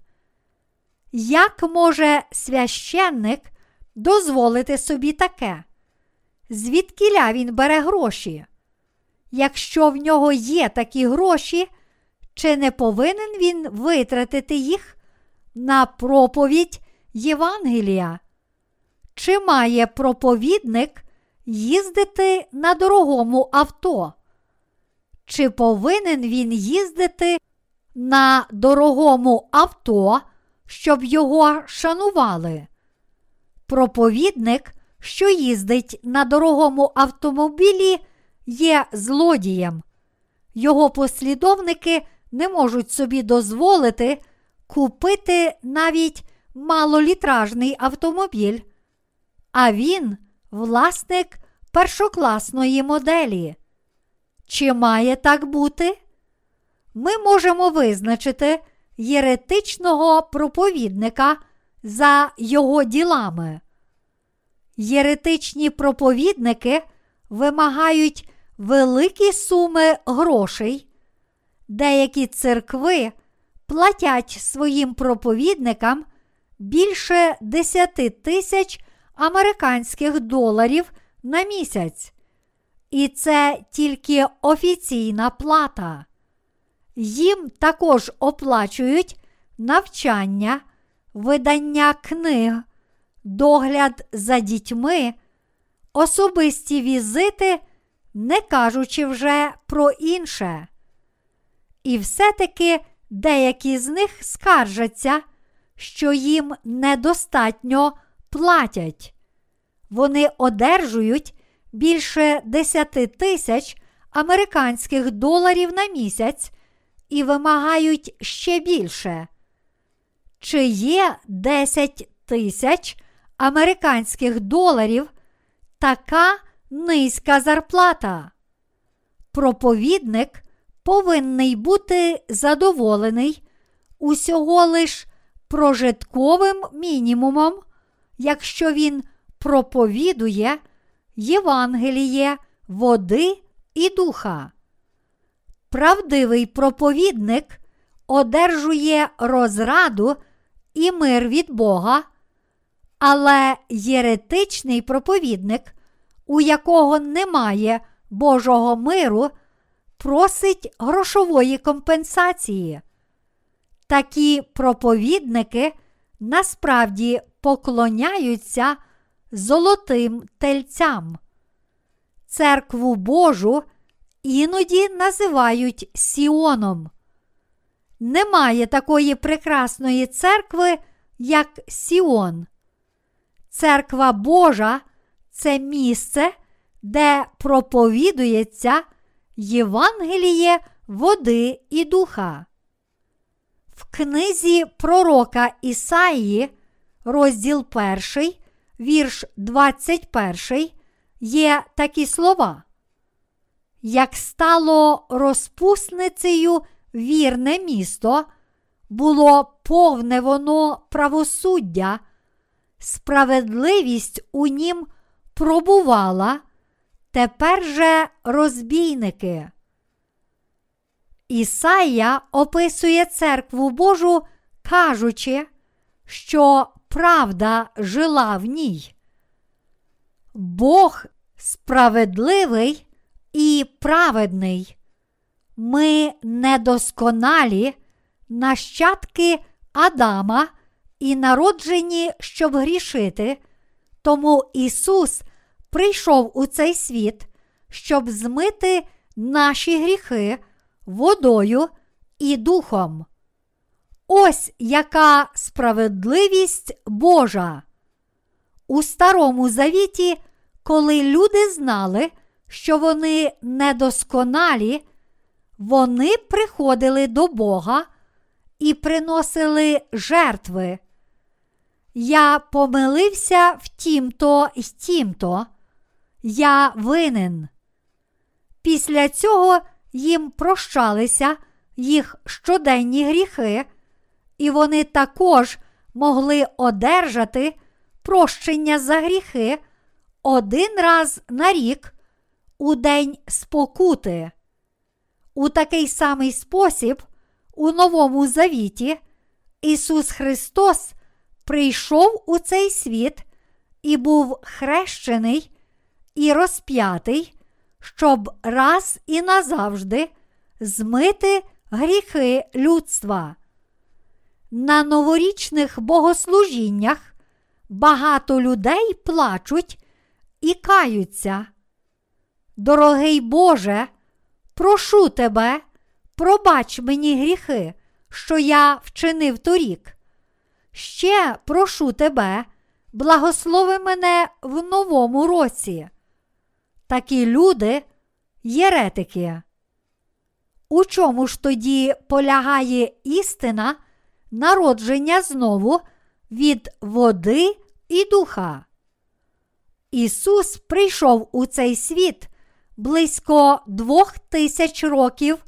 Як може священник дозволити собі таке? Звідкіля він бере гроші? Якщо в нього є такі гроші, чи не повинен він витратити їх на проповідь Євангелія? Чи має проповідник їздити на дорогому авто? Чи повинен він їздити на дорогому авто, щоб його шанували? Проповідник, що їздить на дорогому автомобілі, є злодієм. Його послідовники не можуть собі дозволити купити навіть малолітражний автомобіль, а він власник першокласної моделі. Чи має так бути? Ми можемо визначити єретичного проповідника за його ділами. Єретичні проповідники вимагають великі суми грошей. Деякі церкви платять своїм проповідникам більше 10 тисяч американських доларів на місяць. І це тільки офіційна плата. Їм також оплачують навчання, видання книг, догляд за дітьми, особисті візити, не кажучи вже про інше. І все-таки деякі з них скаржаться, що їм недостатньо платять. Вони одержують більше 10 тисяч американських доларів на місяць і вимагають ще більше. Чи є 10 тисяч американських доларів така низька зарплата? Проповідник повинний бути задоволений усього лиш прожитковим мінімумом, якщо він проповідує Євангеліє, води і духа. Правдивий проповідник одержує розраду і мир від Бога, але єретичний проповідник, у якого немає Божого миру, просить грошової компенсації. Такі проповідники насправді поклоняються золотим тельцям. Церкву Божу іноді називають Сіоном. Немає такої прекрасної церкви, як Сіон. Церква Божа це місце, де проповідується Євангеліє води і духа. В книзі пророка Ісаї, розділ 1, вірш 21, є такі слова. Як стало розпусницею вірне місто, було повне воно правосуддя, справедливість у нім пробувала, тепер же розбійники. Ісая описує церкву Божу, кажучи, що правда жила в ній. Бог справедливий і праведний. Ми недосконалі, нащадки Адама і народжені, щоб грішити, тому Ісус прийшов у цей світ, щоб змити наші гріхи водою і духом. Ось яка справедливість Божа. У Старому Завіті, коли люди знали, що вони недосконалі, вони приходили до Бога і приносили жертви. Я помилився в тім-то й тім-то, я винен. Після цього їм прощалися їх щоденні гріхи, і вони також могли одержати прощення за гріхи один раз на рік у день спокути. У такий самий спосіб, у Новому Завіті, Ісус Христос прийшов у цей світ і був хрещений і розп'ятий, щоб раз і назавжди змити гріхи людства. На новорічних богослужіннях багато людей плачуть і каються. Дорогий Боже, прошу тебе, пробач мені гріхи, що я вчинив торік. Ще прошу тебе, благослови мене в новому році. Такі люди єретики. У чому ж тоді полягає істина народження знову від води і духа? Ісус прийшов у цей світ близько двох тисяч років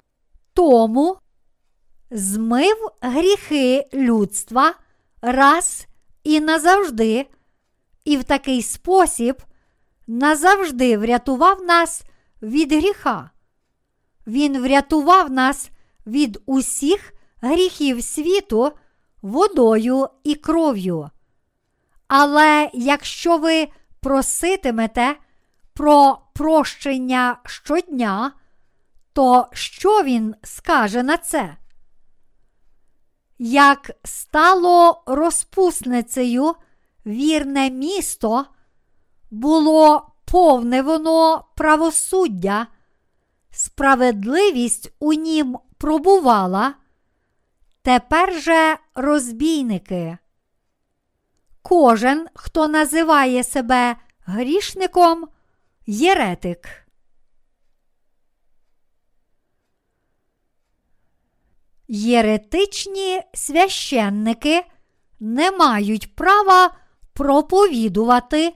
тому, змив гріхи людства раз і назавжди, і в такий спосіб назавжди врятував нас від гріха. Він врятував нас від усіх гріхів світу водою і кров'ю. Але якщо ви проситимете про прощення щодня, то що він скаже на це? Як стало розпусницею вірне місто, було повне воно правосуддя, справедливість у нім пробувала, тепер же розбійники. Кожен, хто називає себе грішником, єретик. Єретичні священники не мають права проповідувати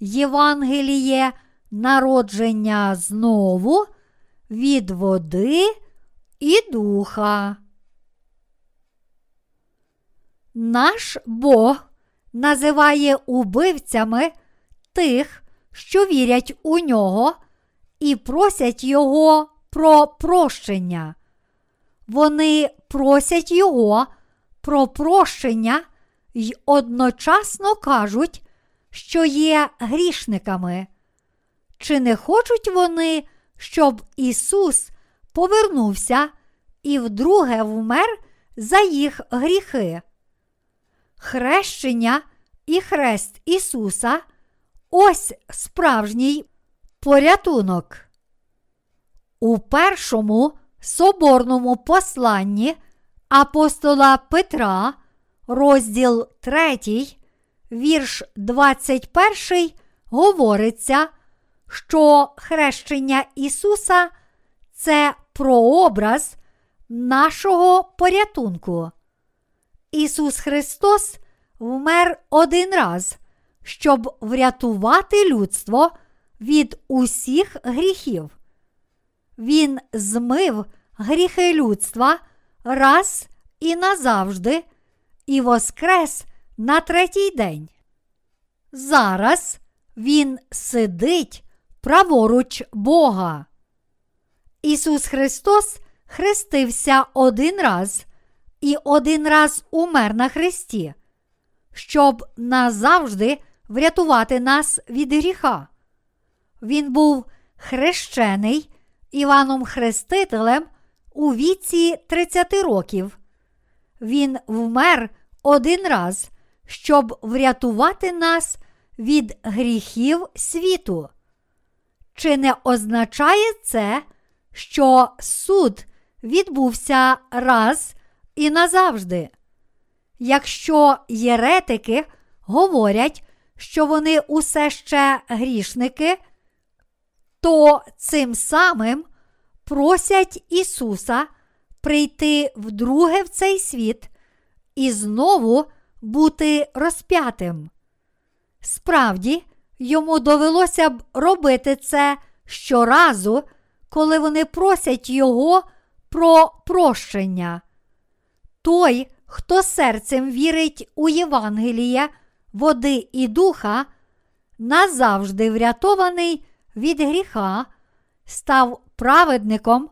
Євангеліє народження знову від води і духа. Наш Бог називає убивцями тих, що вірять у нього, і просять Його про прощення. Вони просять Його про прощення й одночасно кажуть, що є грішниками. Чи не хочуть вони, щоб Ісус повернувся і вдруге вмер за їх гріхи? Хрещення і хрест Ісуса ось справжній порятунок. У першому соборному посланні апостола Петра, розділ 3, вірш 21, говориться, що хрещення Ісуса це прообраз нашого порятунку. Ісус Христос вмер один раз, щоб врятувати людство від усіх гріхів. Він змив гріхи людства раз і назавжди, і воскрес на третій день. Зараз Він сидить праворуч Бога. Ісус Христос хрестився один раз і один раз умер на Христі, щоб назавжди врятувати нас від гріха. Він був хрещений Іваном Хрестителем у віці 30 років. Він вмер один раз, щоб врятувати нас від гріхів світу. Чи не означає це, що суд відбувся раз і назавжди? Якщо єретики говорять, що вони усе ще грішники, то цим самим просять Ісуса прийти вдруге в цей світ і знову бути розп'ятим. Справді, йому довелося б робити це щоразу, коли вони просять Його про прощення. Той, хто серцем вірить у Євангеліє, води і духа, назавжди врятований від гріха, став праведником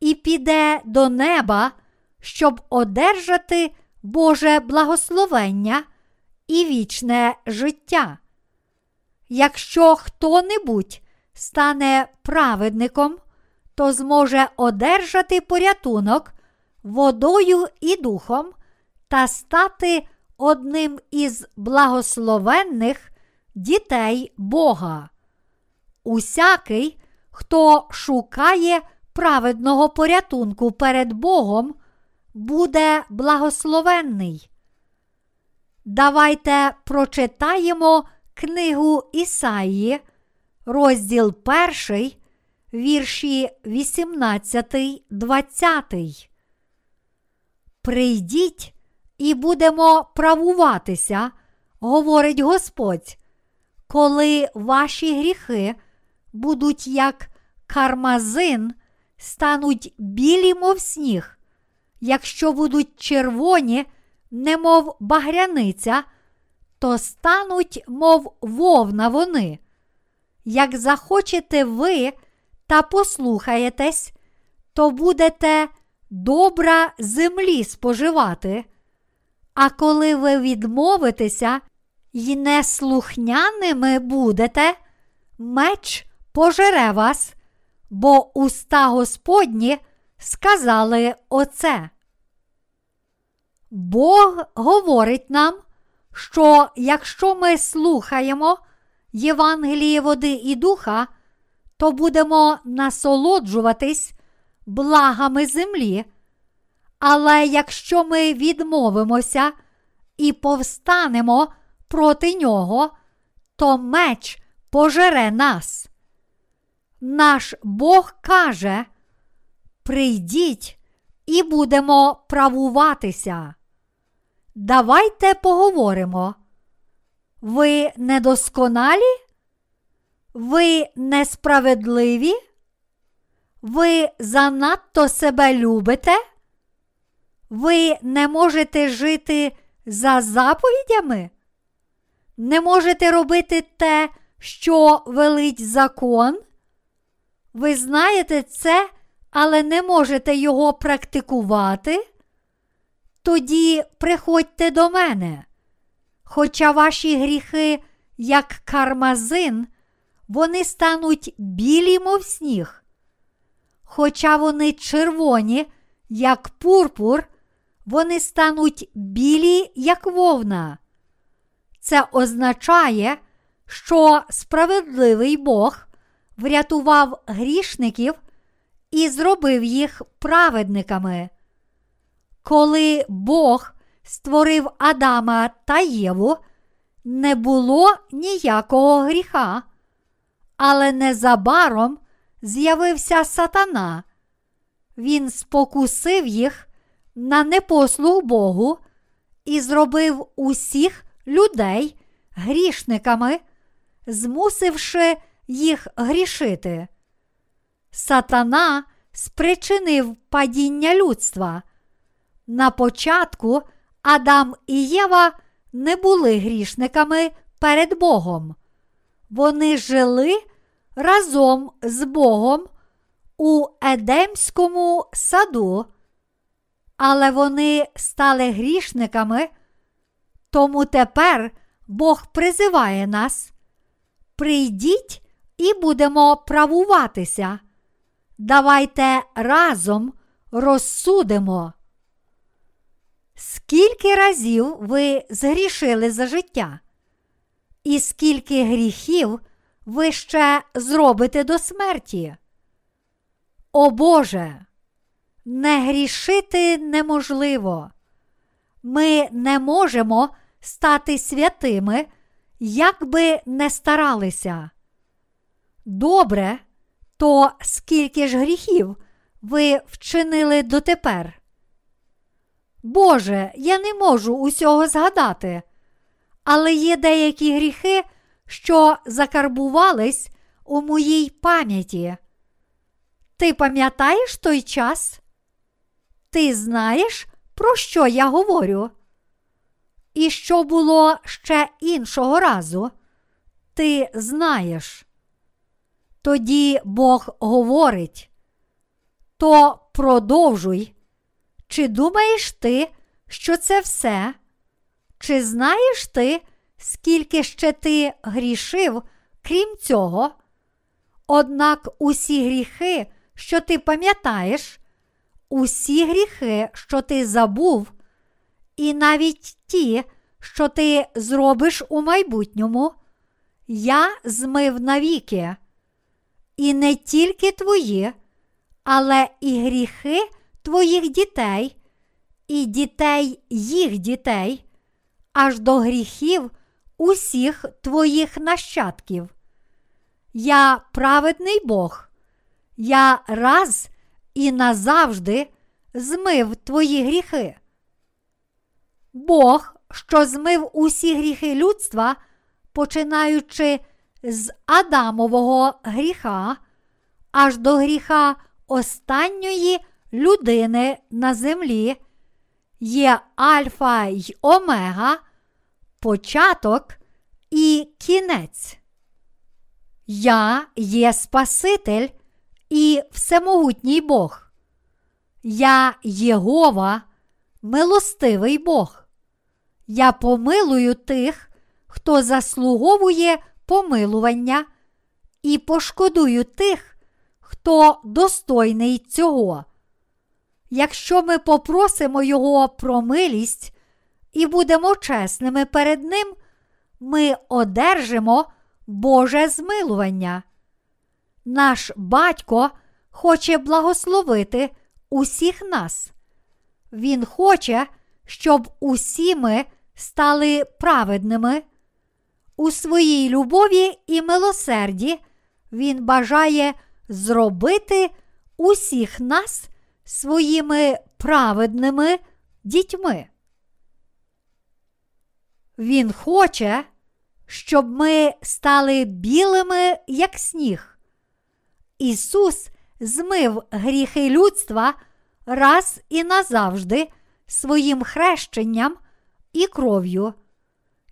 і піде до неба, щоб одержати Боже благословення і вічне життя. Якщо хто-небудь стане праведником, то зможе одержати порятунок водою і духом та стати одним із благословенних дітей Бога. Усякий, хто шукає праведного порятунку перед Богом, буде благословенний. Давайте прочитаємо книгу Ісаї, розділ 1, вірші 18, 20. Прийдіть і будемо правуватися, говорить Господь, коли ваші гріхи будуть як кармазин, стануть білі, мов сніг, якщо будуть червоні, немов багряниця, то стануть, мов вовна вони. Як захочете ви та послухаєтесь, то будете добра землі споживати. А коли ви відмовитеся й неслухняними будете, меч пожере вас, бо уста Господні сказали оце. Бог говорить нам, що якщо ми слухаємо Євангеліє води і духа, то будемо насолоджуватись благами землі. Але якщо ми відмовимося і повстанемо проти нього, то меч пожере нас. Наш Бог каже: Прийдіть і будемо правуватися. Давайте поговоримо. Ви недосконалі? Ви несправедливі? Ви занадто себе любите? Ви не можете жити за заповідями? Не можете робити те, що велить закон? Ви знаєте це, але не можете його практикувати? Тоді приходьте до мене. Хоча ваші гріхи, як кармазин, вони стануть білі, мов сніг. Хоча вони червоні, як пурпур, вони стануть білі, як вовна. Це означає, що справедливий Бог врятував грішників і зробив їх праведниками. Коли Бог створив Адама та Єву, не було ніякого гріха, але незабаром з'явився сатана. Він спокусив їх на непослух Богу і зробив усіх людей грішниками, змусивши їх грішити. Сатана спричинив падіння людства. На початку Адам і Єва не були грішниками перед Богом. Вони жили разом з Богом у Едемському саду, але вони стали грішниками, тому тепер Бог призиває нас. Прийдіть і будемо правуватися. Давайте разом розсудимо. Скільки разів ви згрішили за життя? І скільки гріхів ви ще зробите до смерті? О Боже, не грішити неможливо. Ми не можемо стати святими, як би не старалися. Добре, то скільки ж гріхів ви вчинили дотепер? Боже, я не можу усього згадати, але є деякі гріхи, що закарбувались у моїй пам'яті. Ти пам'ятаєш той час? Ти знаєш, про що я говорю? І що було ще іншого разу? Ти знаєш. Тоді Бог говорить, то продовжуй. Чи думаєш ти, що це все? Чи знаєш ти, скільки ще ти грішив, крім цього? Однак усі гріхи, що ти пам'ятаєш, усі гріхи, що ти забув, і навіть ті, що ти зробиш у майбутньому, я змив навіки. І не тільки твої, але і гріхи твоїх дітей, і дітей їх дітей, аж до гріхів усіх твоїх нащадків. Я праведний Бог, я раз і назавжди змив твої гріхи. Бог, що змив усі гріхи людства, починаючи з Адамового гріха аж до гріха останньої людини на землі, є Альфа й Омега, початок і кінець. Я є Спаситель і всемогутній Бог. Я Єгова, милостивий Бог. Я помилую тих, хто заслуговує помилування, і пошкодую тих, хто достойний цього. Якщо ми попросимо Його про милість і будемо чесними перед Ним, ми одержимо Боже змилування. Наш батько хоче благословити усіх нас. Він хоче, щоб усі ми стали праведними. У своїй любові і милосерді Він бажає зробити усіх нас своїми праведними дітьми. Він хоче, щоб ми стали білими, як сніг. Ісус змив гріхи людства раз і назавжди своїм хрещенням і кров'ю.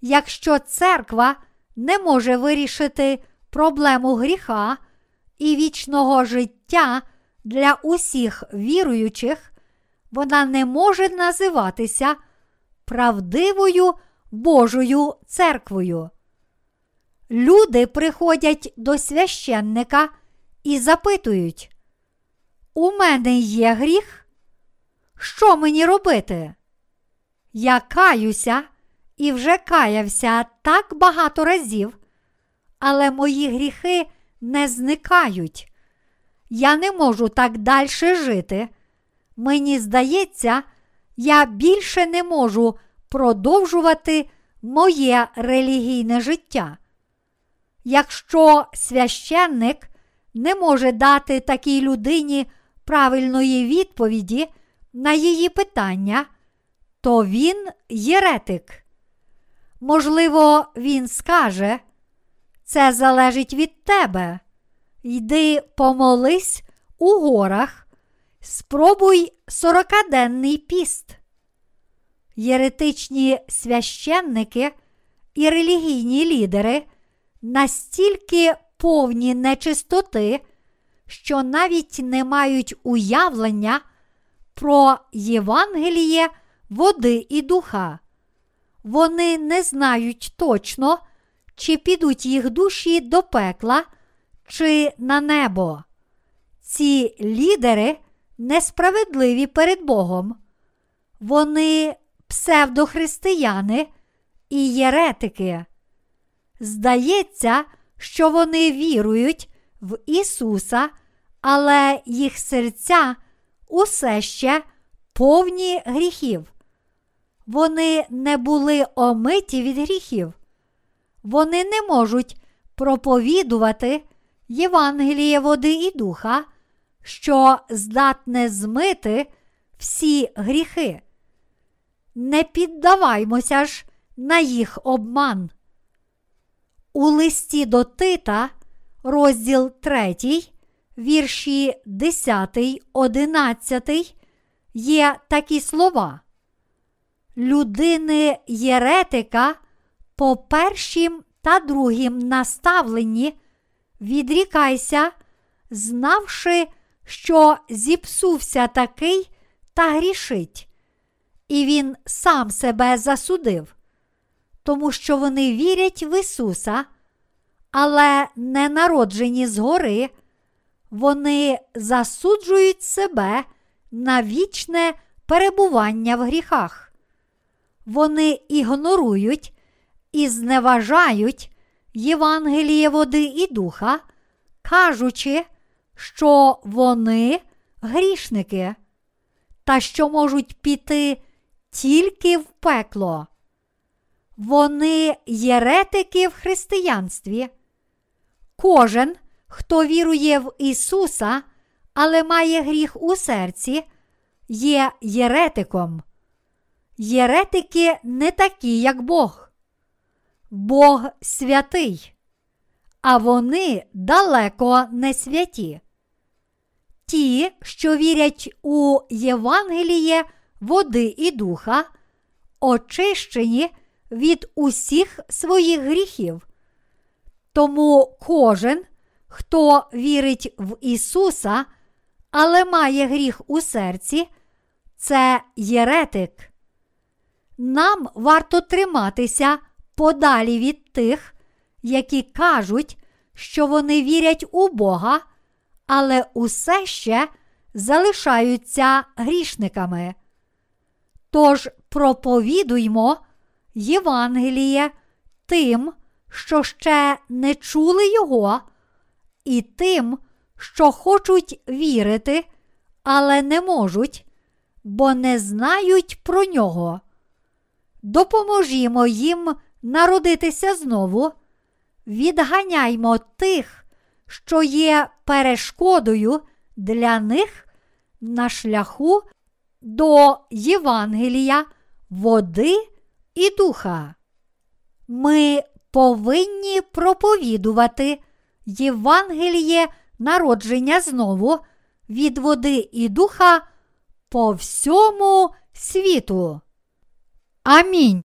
Якщо церква не може вирішити проблему гріха і вічного життя для усіх віруючих, вона не може називатися правдивою Божою церквою. Люди приходять до священника і запитують: У мене є гріх? Що мені робити? Я каюся і вже каявся так багато разів, але мої гріхи не зникають. Я не можу так далі жити. Мені здається, я більше не можу продовжувати моє релігійне життя. Якщо священник не може дати такій людині правильної відповіді на її питання, то він єретик. Можливо, він скаже, це залежить від тебе. Йди помолись у горах, спробуй сорокаденний піст. Єретичні священники і релігійні лідери настільки повні нечистоти, що навіть не мають уявлення про Євангеліє води і духа. Вони не знають точно, чи підуть їх душі до пекла, чи на небо. Ці лідери несправедливі перед Богом. Вони псевдохристияни і єретики. Здається, що вони вірують в Ісуса, але їх серця усе ще повні гріхів. Вони не були омиті від гріхів. Вони не можуть проповідувати Євангеліє води і духа, що здатне змити всі гріхи. Не піддаваймося ж на їх обман. У листі до Тита, розділ 3, вірші 10, 11, є такі слова. Людини єретика по першім та другім наставленні відрікайся, знавши, що зіпсувся такий та грішить, і він сам себе засудив, тому що вони вірять в Ісуса, але не народжені згори, вони засуджують себе на вічне перебування в гріхах. Вони ігнорують і зневажають Євангеліє води і духа, кажучи, що вони грішники, та що можуть піти тільки в пекло. Вони єретики в християнстві. Кожен, хто вірує в Ісуса, але має гріх у серці, є єретиком. Єретики не такі, як Бог. Бог святий, а вони далеко не святі. Ті, що вірять у Євангеліє води і духа, очищені від усіх своїх гріхів. Тому кожен, хто вірить в Ісуса, але має гріх у серці, це єретик. Нам варто триматися подалі від тих, які кажуть, що вони вірять у Бога, але усе ще залишаються грішниками. Тож проповідуймо Євангеліє тим, що ще не чули його, і тим, що хочуть вірити, але не можуть, бо не знають про нього. Допоможімо їм народитися знову, відганяймо тих, що є перешкодою для них на шляху до Євангелія, води і духа. Ми повинні проповідувати Євангеліє народження знову від води і духа по всьому світу. Амінь.